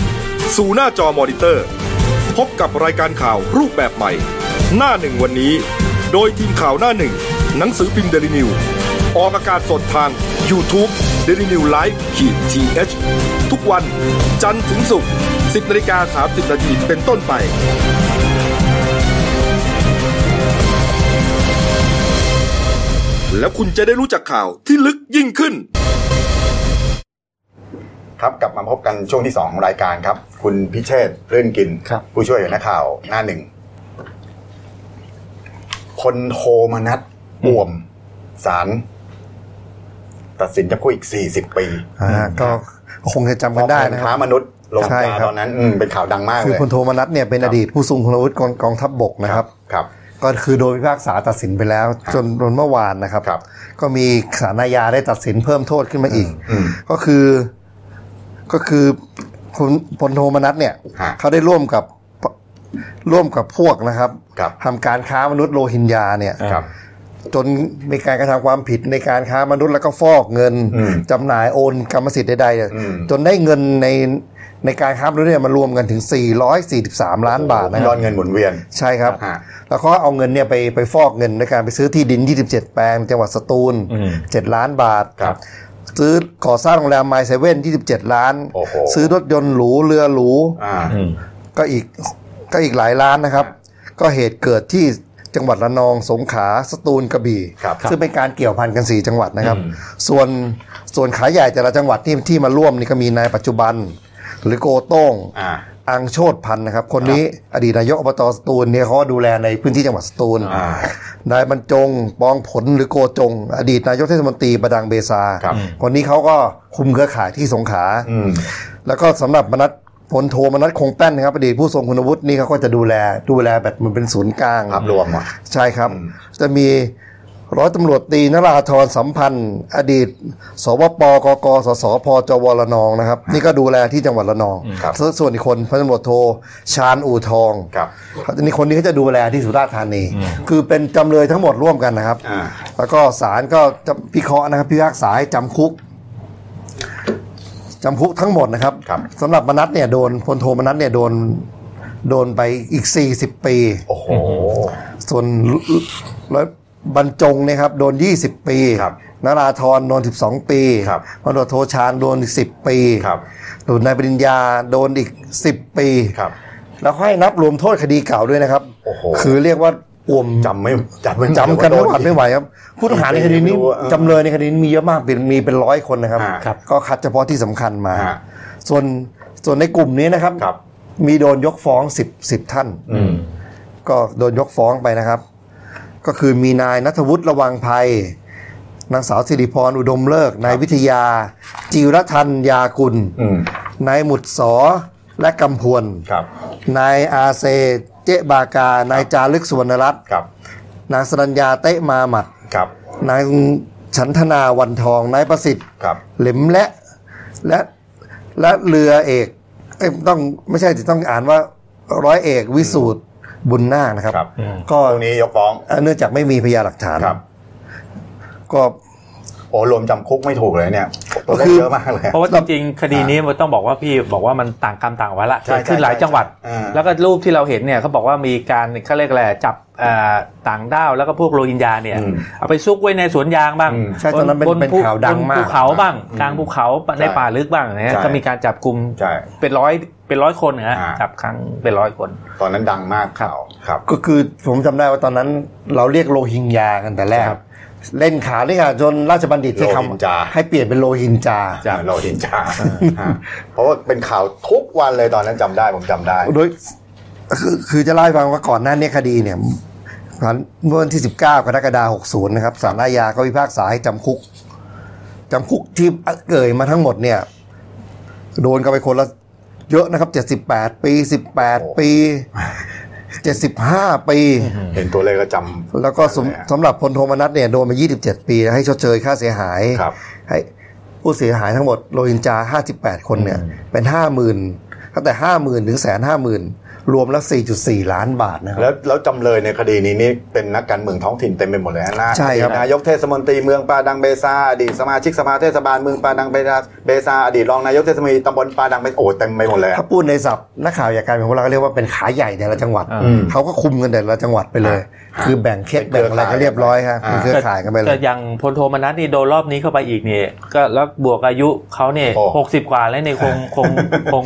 สู่หน้าจอมอนิเตอร์ พบกับรายการข่าวรูปแบบใหม่ หน้าหนึ่งวันนี้ โดยทีมข่าวหน้าหนึ่ง หนังสือพิมพ์เดลิวิวออกอากาศสดทาง YouTube d e l i n e w l i v e ขีดทีเทุกวันจันทร์ถึงศุกร์10นาฬิกา30นาทีเป็นต้นไป แล้วคุณจะได้รู้จักข่าวที่ลึกยิ่งขึ้น ครับกลับมาพบกันช่วงที่สองของรายการครับ คุณพิเชษฐ์รื่นกิน ครับ ผู้ช่วยหัวหน้าข่าวหน้าหนึ่งพลโทมนัสอ่วมศาลตัดสินจำคุกอีก 40 ปีอ่าก็คงจะจำกันได้นะคค้ารับมนุษย์ลงใช่ตาครับตอนนั้นอืมเป็นข่าวดังมากคือเลยพลโทมนัสเนี่ยเป็นอดีตผู้ทรงคุณวุฒิกองกองทัพบกนะครับครับ ก็คือโดยพิพากษาตัดสินไปแล้ว จนจนเมื่อวานนะครับครับก็มีศาลอาญาได้ตัดสินเพิ่มโทษขึ้นมาอีกอืมก็คือ ก็คือพลพลโทมนัสเนี่ย ฮะเขาได้ร่วมกับร่วมกับพวกนะครับครับทำการค้ามนุษย์โรฮิงญาเนี่ย ครับ จนมีการกระทำความผิดในการค้ามนุษย์แล้วก็ฟอกเงินอืมจำหน่ายโอนกรรมสิทธิ์ใดๆเนี่ยอืม จนได้เงินในในการค้ามนุษย์เนี่ยมารวมกันถึง 443 ล้านบาทนะคยรัอบดเงินหมุนเวียน ใช่ครับ ฮะ แล้วเขาเอาเงินเนี่ยไปไปฟอกเงินในการไปซื้อที่ดิน 27 แปลงจังหวัดสตูล7ล้านบาทครับ ซื้อก่อสร้างโรงแรมไมเซเว่น27ล้าน โอ้โห ซื้อรถยนต์หรูเรือหรู อ่าก็อีกก็อีกหลายล้านนะครับ ก็เหตุเกิดที่จังหวัดระนองสงขลาสตูลกระบี่ ครับซึ่งเป็นการเกี่ยวพันกัน4จังหวัดนะครับ อืม ส่วนส่วนขายใหญ่แต่ละจังหวัดที่ที่มาร่วมนี่ก็มีนายปัจจุบัน หรือโกโต้ง อ่า อังโชตพันธ์นะครับ คนนี้อดีตนายกอบตสตูลเนี่ยเขาก็ดูแลในพื้นที่จังหวัดสตูลอ่านายบรรจงปองผลหรือโกจง อดีตนายกเทศมนตรีประดังเบซาครับคนนี้เขาก็คุมเครือข่ายที่สงขลาอืมแล้วก็สำหรับมนัสพลโทมนัสคงแป้นนะครับอดีตผู้ทรงคุณวุฒินี่เขาก็จะดูแลดูแลแบบมันเป็นศูนย์กลางภาพรวมอะใช่ครับอืมจะมี ร้อยตำรวจตรีนราธรสัมพันธ์ อดีต สวปกกสสพจวระนองนะครับ นี่ก็ดูแลที่จังหวัดระนอง ครับ ส่วนส่วนอีกคนพันตำรวจโทชาญอู่ทองครับอันนี้คนนี้เขาจะดูแลที่สุราษฎร์ธานี คือเป็นจำเลยทั้งหมดร่วมกันนะครับ อ่า แล้วก็ศาลก็จะพิเคราะห์นะครับพิพากษาให้จำคุกจำคุกทั้งหมดนะครับครับ สำหรับมนัสเนี่ยโดนพลโทมนัสเนี่ยโดนโดนไปอีก 40 ปี โอ้โห ส่วนแล้ว บรรจงเนี่ยครับโดน 20 ปีครับนราธรโดน 12 ปีครับพลตำรวจโทชาญโดนอีก 10 ปีครับส่วนนายปริญญาโดนอีก 10 ปีครับแล้วให้นับรวมโทษคดีเก่าด้วยนะครับโอ้โหคือเรียกว่าอ่วมจำไม่จำไม่จำกันไม่หวาดโดไม่ไหวครับผู้ต้องหาในคดีนี้ไม่รู้อะเออจำเลยในคดีนี้มีเยอะมากเป็นมีเป็นร้อยคนนะครับอ่าครับก็คัดเฉพาะที่สำคัญมาอ่าส่วนส่วนในกลุ่มนี้นะครับครับมีโดนยกฟ้องสิบสิบท่านอืมก็โดนยกฟ้องไปนะครับ ก็คือมีนายนัทวุฒิระวังภัย นางสาวสิริพรอุดมเลิก นายวิทยา จิรทันยากุลอืมนายหมุดสอและกำพวนครับนายอาเซเจบากา นายจารึกสุวรรณรัตน์ครับนางสรัญญาเตะมาหมัดครับนายฉันธนาวันทองนายประสิทธิ์ครับเหล็มและและและเรือเอกเอ้ยต้องไม่ใช่สิต้องอ่านว่าร้อยเอกวิสูตร บุญนาคนะครับครับอืมก็ตรงนี้ยกฟ้องเนื่องจากไม่มีพยานหลักฐานครับก็โอ้รวมจำคุกไม่ถูกเลยเนี่ยตัวเลก็ขคือเยอะมากเลยเพราะว่าจริงๆคดีนี้มันต้องบอกว่าพี่บอกว่ามันต่างกรรมต่างวาระใช่เกิดขึ้นหลายจังหวัดอ่าแล้วก็รูปที่เราเห็นเนี่ยเขาบอกว่ามีการเขาเรียกอะไรจับเอ่อ ต่างด้าวแล้วก็พวกโรฮิงญาเนี่ยอืมเอาไปซุกไว้ในสวนยางบ้างอืมใช่ตอนนั้นเป็นบนเป็นภูข่าวดังบนมาภูกเขาบ้างอืมกลางภูเขาในใช่ป่าลึกบ้างเนี่ยใช่ก็มีการจับกลุ่มใช่เป็นร้อยเป็นร้อยคนนะฮะอ่าจับครั้งเป็นร้อยคน ตอนนั้นดังมากข่าวครับ ก็คือผมจำได้ว่าตอนนั้นเราเรียกโลหิงญากันแต่แรกครับเล่นขาด้วยกันจนราชบัณฑิตใช้โลหินคำจาให้เปลี่ยนเป็นโลหินจาจ้าเราเห็นจ้าฮะเพราะว่าเป็นข่าวทุกวันเลยตอนนั้นจำได้ผมจำได้โดยคือคือจะเล่าให้ฟังว่าก่อนหน้านี้คดีเนี่ย เมื่อวันที่ 19 กรกฎาคม60 นะครับศาลอาญาก็พิพากษาให้จำคุกจำคุกที่เกิดมาทั้งหมดเนี่ย โดนกันไปคนละเยอะนะครับ 78 ปี 18 ปี 75 ปี เห็นตัวเลขก็จำแล้วก็สำสำหรับพลโทมนัสเนี่ยโดนมา 27 ปี ให้ชดเชยค่าเสียหายครับให้ผู้เสียหายทั้งหมดโรฮินจา 58 คนเนี่ย เป็น 50,000ตั้งแต่ 50,000 ถึงแสนห้าหมื่น รวมแล้ว 4.4 ล้านบาทนะคแล้รับวแล้วจำเลยในคดีนี้นี่เป็นนักการเมืองท้องถิ่นเต็มไปหมดเลยนะ ใช่ครับนายกเทศมนตรีเมืองปาดังเบซาอดีตสมาชิกสภาเทศบาลเมืองปาดังเบซาเบซาอดีตรองนายกเทศมนตรีตำบลปาดังเบซโอ้เต็มไปหมดเลยอะถ้าพูดในศัพท์นักข่าวอยากการเป็นของเราก็เรียกว่าเป็นขาใหญ่แต่ละจังหวัดอืมเขาก็คุมกันแต่ละจังหวัดไปเลยอ่าคือแบ่งเคสเป็นแบ่งอะไรก็เรียบร้อยฮะอ่าเป็นเครือข่ายกันไปเลแต่ยอย่างพลโทมนัสนี่โดนรอบนี้เข้าไปอีกเนี่ยก็แล้วบวกอายุเขาเนี่ยโอ้หกสิบกว่าแล้วเนี่ยคงคงคง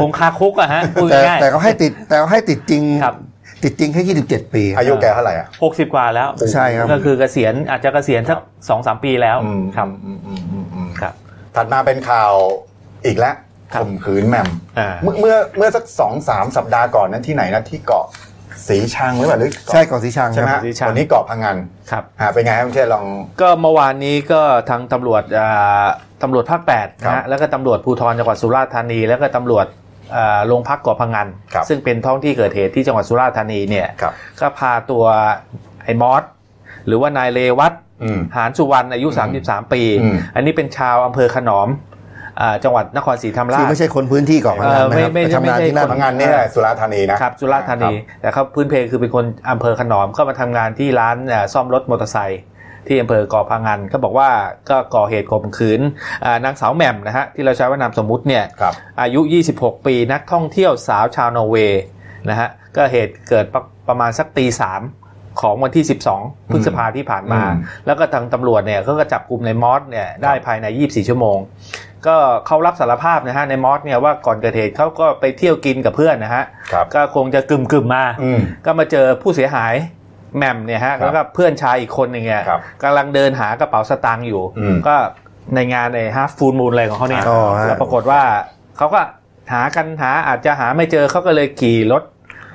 คงคาคุกอะฮะพูดแต่ง่ายแต่เขาให้ติดแต่เขาให้ติดจริงครับติดจริงแค่ 27 ปี อายุแกเท่าไหร่อะหกสิบกว่าแล้ว ใช่ครับ ก็คือเกษียณอาจจะเกษียณสักสองสามปีแล้วอืมครับอืมอืมอืมอืมครับ ถัดมาเป็นข่าวอีกแล้วครับข่มขืนแหม่มอ่าเมื่อเมื่อเมื่อสักสองสามสัปดาห์ก่อนนั้นที่ไหนนะที่เกาะสีชังหรือเปล่าหรือเกาะใช่เกาะสีชังใช่ไหมคฮะรับสีชังวันนี้เกาะพังงานครับอ่าเป็นไงครับคุณเชษลอง ก็เมื่อวานนี้ก็ทางตำรวจอ่าตำรวจภาค8ครันะบฮะแล้วก็ตำรวจภูธรจังหวัดสุราษฎร์ธานี แล้วก็ตำรวจอ่า โรงพักเกาะพังงานครับซึ่งเป็นท้องที่เกิดเหตุที่จังหวัดสุราษฎร์ธานีเนี่ยครับก็พาตัวไอ้มอสหรือว่านายเลวัตอืมหานสุวรรณอายุอืม33 ปีอืมอันนี้เป็นชาวอำเภอขนอมอ่าจังหวัดนครศรีธรรมราคือชไม่ใช่คนพื้นที่เกาะพังงานนะครับเออไม่ไปไม่ทำงานไม่ใช่ที่นั่นพังงานนี่แหละสุราษฎร์ธานีนะครับสุราษฎร์ธานีแต่เขาพื้นเพคือเป็นคนอำเภอขนอมก็มาทำงานที่ร้านเอ่อซ่อมรถมอเตอร์ไซค์ ที่อำเภอเกาะพังงานก็บอกว่าก็ก่อเหตุข่มขืนอ่านางสาวแหม่มนะฮะที่เราใช้ว่านามสมมุติเนี่ยครับอายุ 26 ปีนักท่องเที่ยวสาวชาวนอร์เวย์นะฮะก็เหตุเกิดประประมาณสักตีสามของวันที่ 12 พฤษภาที่ผ่านมาอืมแล้วก็ทางตำรวจเนี่ยเขาก็จับกลุ่มในมอสเนี่ยได้ภายใน 24 ชั่วโมง ก็เขารับสารภาพนะฮะในมอสเนี่ยว่าก่อนเกิดเหตุเขาก็ไปเที่ยวกินกับเพื่อนนะฮะครับก็คงจะกึ่มกึ่มๆมาอืมก็มาเจอผู้เสียหาย แหม่มเนี่ยฮะครับแล้วก็เพื่อนชายอีกคนหนึ่งเนี่ยครับกำลังเดินหากระเป๋าสตางค์อยู่อืมก็ในงานในฮาร์ฟฟูลมูลอะไรของเขาเนี่ยอ๋อฮะแล้วปรากฏว่าเขาก็หากันหาอาจจะหาไม่เจอเขาก็เลยขี่รถ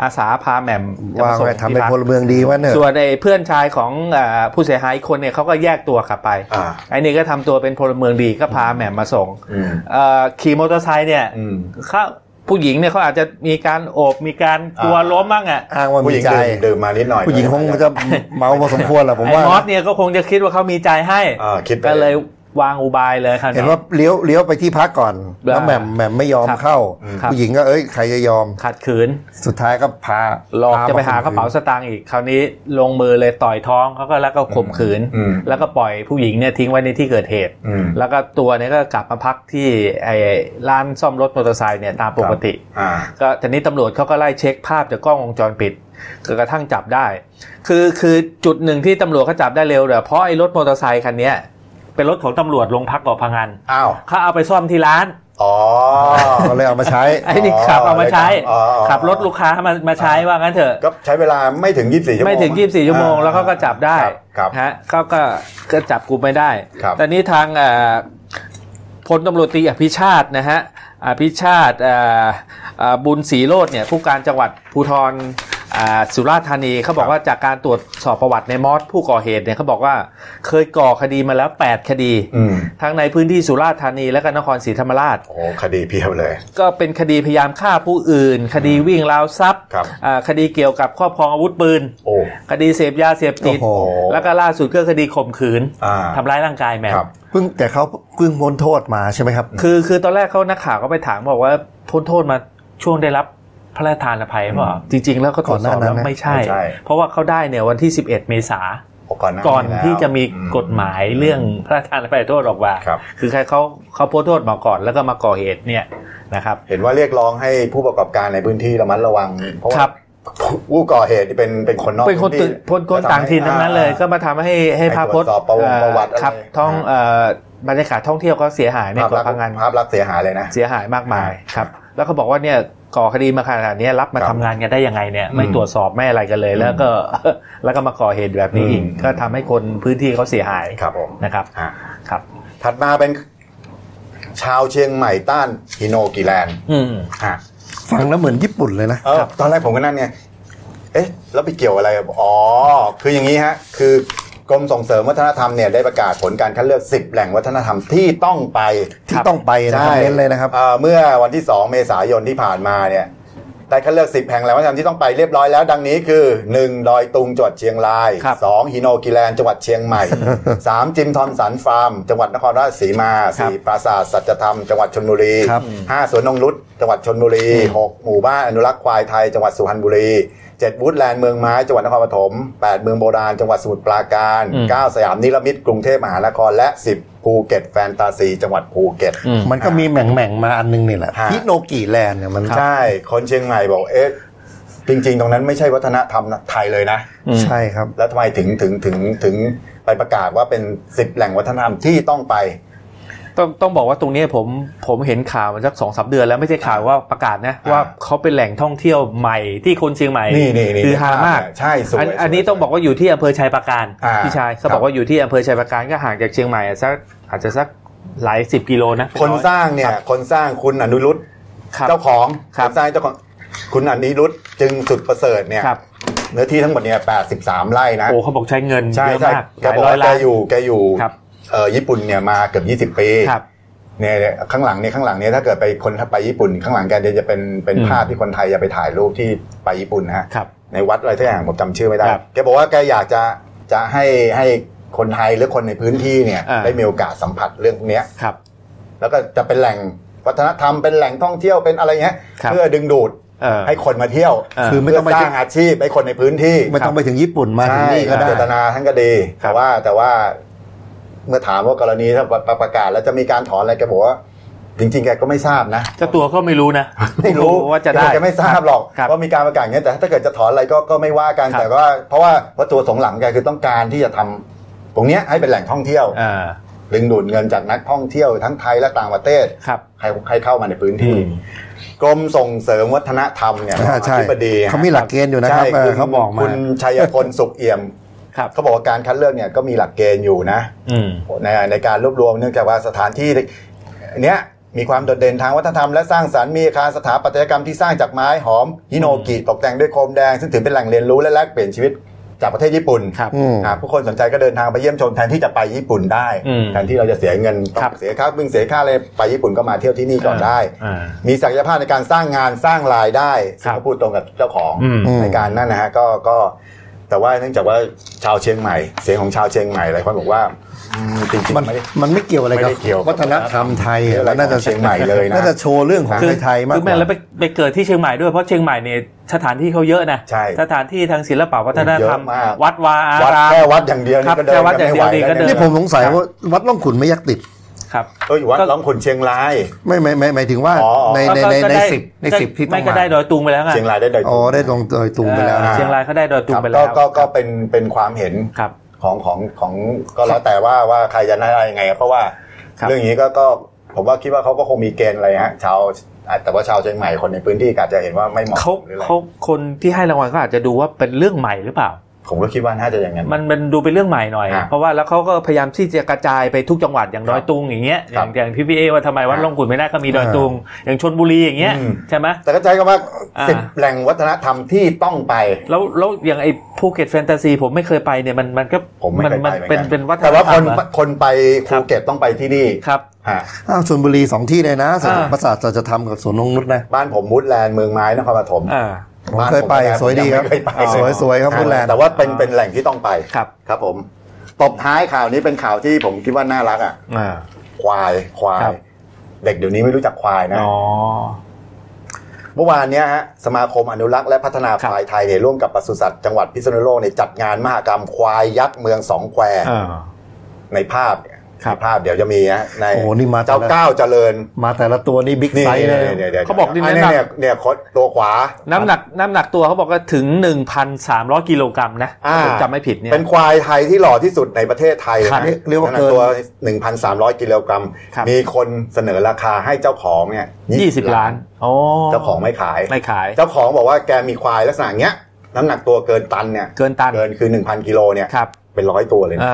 อาสาพาแหม่มจะว่ามาส่งไงทำเป็นที่พักพลเมืองดีวะเนี่ยส่วนไอ้เพื่อนชายของเออผู้เสียหายอีกคนเนี่ยเขาก็แยกตัวกลับไปอ่าไอ้นี่ก็ทำตัวเป็นพลเมืองดีก็พาแหม่มมาส่งอืมเอ่อขี่มอเตอร์ไซค์เนี่ยอืมเขา ผู้หญิงเนี่ยเขาอาจจะมีการโอบมีการกลัวอ่าล้มบ้างอะอ้างว่าผู้หมีญิงใจ ดื่มดื่มมานิดหน่อยผู้หญิงคงจะเมาพอสมควรแหละผมไอ้ว่ามอสเนี่ยก็คงจะคิดว่าเขามีใจให้ อ่าคิดไปก็เลย วางอุบายเลยครับเห็นว่าเลี้ยวเลี้ยวไปที่พักก่อน แล้วแหม่มแหม่มไม่ยอมครับเข้าครับผู้หญิงก็เอ้ยใครจะยอมขัดขืน สุดท้ายก็พาหลอกพจะไปหากระเป๋าสตางค์อีกคราวนี้ลงมือเลยต่อยท้องเขาก็แล้วก็ข่มขืนอืมแล้วก็ปล่อยผู้หญิงเนี่ยทิ้งไว้ในที่เกิดเหตุอืมแล้วก็ตัวเนี่ยก็กลับมาพักที่ไอ้ร้านซ่อมรถมอเตอร์ไซค์เนี่ยตามปกติอ่าก็ทีนี้ตำรวจเขาก็ไล่เช็คภาพจากกล้องวงจรปิดจนกระทั่งจับได้ คือคือจุดหนึ่งที่ตำรวจเขาจับได้เร็วเนี่ยเพราะไอ้รถมอเตอร์ไซค์คันเนี้ย เป็นรถของตำรวจโรงพักเกาะพังงานอ้าวเขาเอาไปซ่อมที่ร้าน อ๋อก็เลยเอามาใช้ไอ้นี่ขับเอามาใช้อ๋ออ๋อขับรถลูกค้ามามาใช้ว่างั้นเถอะก็ใช้เวลาไม่ถึง 24 ชั่วโมงไม่ถึง 24 ชั่วโมงแล้วเขาก็จับได้ครับฮะเขาก็ก็จับกลุ่มไม่ได้ครับแต่นี้ทางเอ่อพลตำรวจตรีอภิชาตินะฮะอภิชาติเอ่อเอ่อบุญศรีโรจน์เนี่ยผู้การจังหวัดภูธรอ่า สุราษฎร์ธานีเขาบอกว่าจากการตรวจสอบประวัติในมอสผู้ก่อเหตุเนี่ยเขาบอกว่าเคยก่อคดีมาแล้ว 8 คดีอืมทั้งในพื้นที่สุราษฎร์ธานีและก็นครศรีธรรมราชโอ้คดีเพียบเลย ก็เป็นคดีพยายามฆ่าผู้อื่น คดีวิ่งราวทรัพย์ครับอ่าคดีเกี่ยวกับครอบครองอาวุธปืนโอ้คดีเสพยาเสพติดโอ้โหแล้วก็ล่าสุดก็คดีข่มขืนอ่าทำร้ายร่างกายแหม่มครับเพิ่งแต่เขาเพิ่งพ้นโทษมาใช่ไหมครับ คือคือตอนแรกเขานักข่าวก็ไปถามบอกว่าพ้นโทษมาช่วงได้รับ พระราชทานอภัยเปล่าจริง ๆ แล้วก็ตรวจสอบแล้วไม่ใช่ไม่ใช่ เพราะว่าเขาได้เนี่ยวันที่ 11 เมษาก่อนหาก่อนแล้วที่จะมีอืกฎหมายเรื่องพระราชทานอภัยโทษออกมาครับคือใครเขาเขาพ้นโทษมาก่อนแล้วก็มาก่อเหตุเนี่ยนะครับเห็นว่าเรียกร้องให้ผู้ประกอบการในพื้นที่ระมัดระวังเพราะว่าครับผู้ก่อเหตุเป็นเป็นคนนอกเป็นคนพื้ตื่นคนคนต่างถิ่นทั้งนั้นเลย ก็มาทำให้ให้ภาพพจน์ให้ตรวจสอบประวงประวัติอะไรครับท้องเอ่อบรรยากาศท่องเที่ยวเขาเสียหายในภาพเกาะลักษพังงานณ์ภาพลักษณ์เสียหายเลยนะเสียหายมากมายครับ แล้วเขาบอกว่าเนี่ย ก่อคดีมาขนาดนี้รับมาครับทำงานกันได้ยังไงเนี่ยไม่อืมตรวจสอบไม่อะไรกันเลย แล้วก็แล้วก็มาก่อเหตุแบบนี้อีกอืมก็ทำให้คนพื้นที่เขาเสียหายครับผมนะครับอะครับ ถัดมาเป็นชาวเชียงใหม่ต้านฮิโนกิแลนด์อืมอะฟังแล้วเหมือนญี่ปุ่นเลยนะเออตอนแรกผมก็นั่นไงเอ๊ะแล้วไปเกี่ยวอะไรกับอ๋อคืออย่างนี้ฮะ คือ กรมส่งเสริมวัฒนธรรมเนี่ยได้ประกาศผลการคัดเลือก 10 แหล่งวัฒนธรรมที่ต้องไปที่ต้องไปนะครับเน้นเลยนะครับอ่าเมื่อวันที่ 2 เมษายนที่ผ่านมาเนี่ยได้คัดเลือก 10 แห่งแหล่งวัฒนธรรมที่ต้องไปเรียบร้อยแล้ว ดังนี้คือ 1. ดอยตุงจังหวัดเชียงรายครับ 2. ฮิโนกิแลนด์จังหวัดเชียงใหม่ 3. จิมทอมสันฟาร์ม จังหวัดนครราชสีมาครับ 4. ปราสาทสัจธรรม จังหวัดชลบุรีครับ 5. สวนนงนุษจังหวัดชลบุรี 6. หมู่บ้านอนุรักษ์ควายไทย จังหวัดสุพรรณบุรี 7. วูดแลนด์เมืองไม้จังหวัดนครปฐม 8. เมืองโบราณจังหวัดสมุทรปราการอืม 9. สยามนิรมิตกรุงเทพมหานครและ10ภูเก็ตแฟนตาซีจังหวัดภูเก็ตอืมมันก็มีแหม่งแม่งๆมาอันนึงนี่แหละฮะฮิโนกิแลนด์เนี่ยมันใช่คนเชียงใหม่บอกเอ๊ะจริง ๆ ตรงนั้นไม่ใช่วัฒนธรรมไทยเลยนะอืมใช่ครับ แล้วทำไมถึงถึงถึงถึงไปประกาศว่าเป็นสิบแหล่งวัฒนธรรมที่ต้องไป ต้องต้องบอกว่าตรงนี้ผมผมเห็นข่าวมาสักสองสามเดือนแล้วไม่ใช่ข่าวว่าประกาศนะอ่าว่าเขาเป็นแหล่งท่องเที่ยวใหม่ที่คนเชียงใหม่นี่นี่นี่คือฮามากใช่สวยอันสวยอันนี้ต้องบอกว่าอยู่ที่อำเภอชัยปราการอ่าพี่ชายเขาครับบอกว่าอยู่ที่อำเภอชัยปราการก็ห่างจากเชียงใหม่สักอาจจะสักหลายสิบกิโลนะคนสร้างเนี่ยคนสร้างคุณอนุรุตครับเจ้าของครัคบนสร้างเจ้าของคุณอนุรุตจึงสุดประเสริฐเนี่ยครับเนื้อที่ทั้งหมดเนี่ย 83 ไร่นะ โอ้เขาบอกใช้เงินใช่เยอะใช่มากแกหลายบอกร้อยว่าแกล้านอยู่ แกอยู่ครับเอ่อ ญี่ปุ่นเนี่ยมาเกือบ20 ปีครับเนี่ยเนี่ยข้างหลังเนี่ยข้างหลังเนี่ยถ้าเกิดไปคนถ้าไปญี่ปุ่น ข้างหลังแกจะเป็นเป็นอืมภาพที่คนไทยจะไปถ่ายรูปที่ไปญี่ปุ่นนะฮะครับในวัดอะไรสักอย่างผมจำชื่อไม่ได้ครับแกบอกว่าแกอยากจะจะให้ให้คนไทยหรือคนในพื้นที่เนี่ยอ่าได้มีโอกาสสัมผัสเรื่องพวกเนี้ยครับแล้วก็จะเป็นแหล่งวัฒนธรรมเป็นแหล่งท่องเที่ยวเป็นอะไรเงี้ยครับเพื่อดึงดูดเออให้คนมาเที่ยวเออคือไม่เพื่ต้อองไปสถึร้างงอาชีพให้คนในพื้นที่ไม่ต้องไปถึงญี่ปุ่นมาถึงนี่ก็ได้เจตนาท่านก็ดีครับแต่ว่าแต่ว่า เมื่อถามว่ากรณีถ้าประกาศแล้วจะมีการถอนอะไรแกบอกว่าจริงๆ แกก็ไม่ทราบนะเจ้าตัวก็ไม่รู้นะ ไม่รู้ว่าจะได้แกไม่ทราบหรอกครับว่ามีการประกาศอย่างนี้ยแต่ถ้าเกิดจะถอนอะไรก็ก็ไม่ว่ากันครับแต่ว่าเพราะว่าวัตถุประสงค์หลังแกคือต้องการที่จะทำตรงเนี้ยให้เป็นแหล่งท่องเที่ยวอ่าดึงดูดเงินจากนักท่องเที่ยวทั้งไทยและต่างประเทศครับให้ให้เข้ามาในพื้นที่อืมกรมส่งเสริมวัฒนธรรมเนี่ยอ่าใช่อธิบดีเขามีหลักเกณฑ์อยู่นะครับใช่เออคุณเขาบอกมาคุณชัยพลสุขเอี่ยมครับ เขาบอกว่าการคัดเลือกเนี่ยก็มีหลักเกณฑ์อยู่นะอืมในในการรวบรวมเนื่องจากว่าสถานที่เนี้ยมีความโดดเด่นทางวัฒนธรรมและสร้างสรรค์มีอาคารสถาปัตยกรรมที่สร้างจากไม้หอมฮิโนกิตกแต่งด้วยโคมแดง ซึ่งถือเป็นแหล่งเรียนรู้และแลกเปลี่ยนชีวิตจากประเทศญี่ปุ่นครับอืมอ่าผู้คนสนใจก็เดินทางไปเยี่ยมชมแทนที่จะไปญี่ปุ่นได้อืมแทนที่เราจะเสียเงินต้อครับงเสียค่าบึงเสียค่าอะไรไปญี่ปุ่นก็มาเที่ยวที่นี่ก่อนได้อ่ามีศักยภาพในการสร้างงานสร้างรายได้ซึ่งครับก็พูดตรงกับเจ้าของอืมในการนั่นนะฮะก็ก็ แต่ว่าเนื่องจากว่าชาวเชียงใหม่ เสียงของชาวเชียงใหม่หลายคนบอกว่าอืมจริงมันๆไม่ได้มันไม่เกี่ยวอะไรกับไม่ได้เกี่ยวกับวัฒนธรรมไทยเกี่ยวอะไรมันน่าจะของเชียงใหม่เลยนะน่าจะโชว์เรื่องของไทยๆมากคือกแม่ว่าแล้วไปไปเกิดที่เชียงใหม่ด้วยเพราะเชียงใหม่เนี่ยสถานที่เขาเยอะนะใช่สถานที่ทางศิลปะวัฒนธรรมเยอะมากวัดวาอาวัดรามแค่วัดอย่างเดียวครันี่บก็เดินแค่วัดกันไม่ไหวอย่างเดียวนี่ก็เดิแล้วนี่ผมสงสัยว่าวัดล่องขุนไม่ยักติด ครับเอออยู่วัดก็ล่องขุนเชียงราย ไม่ไม่ไม่หมายถึงว่าอ๋ออ๋อในในในก็ในได้สิบในสิบที่ต้ไม่องก็มาได้ดอยตุงไปแล้วไงเชียงรายได้ดอยอ๋อได้ตรงโดยตุงไปแล้วเออนะเชียงรายเขาได้ดอยตุงครับไปก็แล้วก็ก็เป็นเป็นความเห็นครับของของของก็แล้วแต่ว่าว่าใครจะได้ยังไง เพราะว่าครับเรื่องนี้ก็ก็ผมว่าคิดว่าเขาก็คงมีเกณฑ์อะไรฮะชาวแต่ว่าชาวเชียงใหม่คนในพื้นที่ก็อาจจะเห็นว่าไม่เหมาะเขาหรืออะไรเขาคนที่ให้รางวัลก็อาจจะดูว่าเป็นเรื่องใหม่หรือเปล่า ผมก็คิดว่าน่าจะอย่างนั้นมันมันดูเป็นเรื่องใหม่หน่อยฮะเพราะว่าแล้วเขาก็พยายามที่จะกระจายไปทุกจังหวัดอย่างดอยตุงอย่างเงี้ยอครัย่าบงอย่างพี่พีเอว่าทำไมวัดฮะลงกุ่นไม่ได้ก็มีดอยตุง อย่างชนบุรีอย่างเงี้ยอืมใช่ไหมแต่ก็ใช้คำว่าอ่าสิบแหล่งวัฒนธรรมที่ต้องไป แล้วแล้วอย่างไอ้ภูเก็ตแฟนตาซีผมไม่เคยไปเนี่ยมันมันก็ผมไม่เคยมัไปเหมือนเป็นกันเป็นวัฒนธรรมแต่ว่าคนเหรอคนไปครัภูบเก็ตต้องไปที่นี่ครับฮะอ้าวชลบุรีสองที่เลยนะสถานอ่าประสาทจะทำกับสวนนงนุษย์นะบ้านผมมุดแลนด์เมืองไม้นครปฐมอ่า ผมเคยไปบ้านผมสวยดีครับงไม่เคยไปสวยสวยครับอ่าพุทธแลนด์แต่ว่าเป็นเป็นแหล่งที่ต้องไปครับครับผมตบท้ายข่าวนี้เป็นข่าวที่ผมคิดว่าน่ารักอะอ่าควายควาครัยบเด็กเดี๋ยวนี้ไม่รู้จักควายนะอ๋อเมื่อวานเนี้ยฮะสมาคมอนุรักษ์และพัฒนาครับควายไทยเนี่ยร่วมกับปศุสัตว์จังหวัดพิษณุโลกเนี่ยจัดงานมหกรรมควายยักษ์เมืองสองแควอ่าในภาพเนี่ย ครับในภาพเดี๋ยวจะมีฮะในโอ้นี่มาเจ้าแต่ละก้าวเจริญ มาแต่ละตัวนี่บิ๊กนี่ไซส์เลยนี่นี่เขาบอกนี่อัน้ำหนักเนี่ยเนี่ยคดตัวขวา น้ำหนักน้ำหนักตัวเขาบอกว่าถึง 1,300 กิโลกรัมนะอ่าผมจำไม่ผิดเนี่ยเป็นควายไทยที่หล่อที่สุดในประเทศไทยเลยครับนะเรียกว่าน้ำหนัเกินตัว 1,300 กิโลกรัมครับมีคนเสนอราคาให้เจ้าของเนี่ย20 ล้านโอ้เจ้าของไม่ขายไม่ขาย เจ้าของบอกว่าแกมีควายลักษณะเนี้ยน้ำหนักตัวเกินตันเนี่ยเกินตันเกินคือ 1,000กิโลเนี่ยครับเป็นร้อยตัวเลยนะ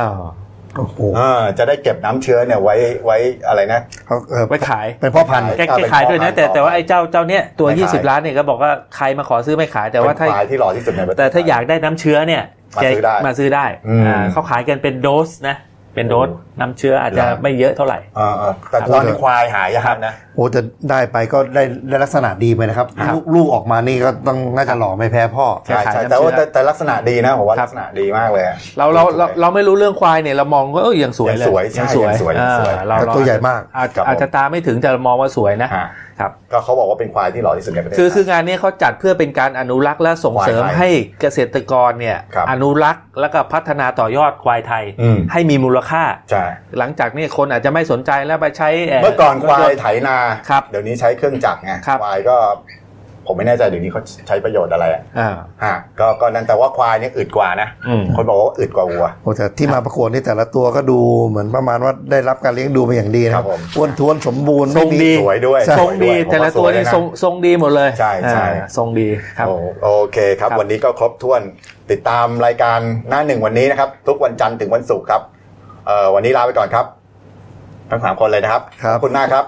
อ้าวโอ้โหอ่าจะได้เก็บน้ำเชื้อเนี่ยไว้ไว้อะไรนะเขาเออไว้ขายเป็นพ่อพันธุ์แกอ่าแกเป็นขายด้วยนะพ่อพันธุ์แต่แต่ว่าไอ้เจ้าเจ้าเนี้ยตัวไม่ขาย20 ล้านเนี่ยก็บอกว่าใครมาขอซื้อไม่ขายแต่ว่าเป็นถ้าควายที่หล่อที่สุดในประเทศแต่ถ้าอยากได้น้ำเชื้อเนี่ยมาแกซื้อได้มาซื้อได้อืมอ่าเขาขายกันเป็นโดสนะ เป็นโดสน้ำเชื้ออาจจะครับไม่เยอะเท่าไหร่อ่าอ่าแต่ตอนนี้ควายหายากนะโอ้จะได้ไปก็ได้ได้ลักษณะดีไปนะครับครับลูกลูกออกมานี่ก็ต้องน่าจะหล่อไม่แพ้พ่อใช่ขายใช่น้ำแต่ว่าเชื้อแต่แต่ลักษณะดีนะผมว่าครับลักษณะดีมากเลยอะเราเราเราเราไม่รู้เรื่องควายเนี่ยเรามองว่าเออยังสวยเลยยังสวยใช่ยังสวยยังสวยยังสวยอ่าเราแต่เราตัวใหญ่มากอาจครับผมอาจจะตาไม่ถึงแต่เรามองว่าสวยนะฮะครับก็เขาบอกว่าเป็นควายที่หล่อที่สุดในประเทศคือไทยคืองานนี้เขาจัดเพื่อเป็นการอนุรักษ์และส่งเสริมควายไทยให้เกษตรกรเนี่ยครับอนุรักษ์แล้วก็พัฒนาต่อยอดควายไทยอืมให้มีมูลค่าใช่หลังจากนี้คนอาจจะไม่สนใจแล้วไปใช้เมื่อก่อนควายไถนาครับเดี๋ยวนี้ใช้เครื่องจักรไงครับควายก็ ผมไม่แน่ใจเดี๋ยวนี้เขาใช้ประโยชน์อะไรอะอ่าฮะก็ก็นั่นแต่ว่าควายเนี่ยอึดกว่านะอืมคนบอกว่าอึดกว่าวัวโอ้แต่ที่มาประกวดนี่แต่ละตัวก็ดูเหมือนประมาณว่าได้รับการเลี้ยงดูมาอย่างดีนะครับผมอ้วนท้วนสมบูรณ์ทรงดีสวยด้วยใช่ทรงดีสวยวยแต่ละผมตัวว่านี่สยะทรงทรงดีหมดเลย ใช่ใช่อ่าทรงดีครับโอโอเคครับครับ วันนี้ก็ครบถ้วนติดตามรายการหน้าหนึ่งวันนี้นะครับ ทุกวันจันทร์ถึงวันศุกร์ครับเอ่อวันนี้ลาไปก่อนครับทั้งสามคนเลยนะครับครับขอบคุณมากครับ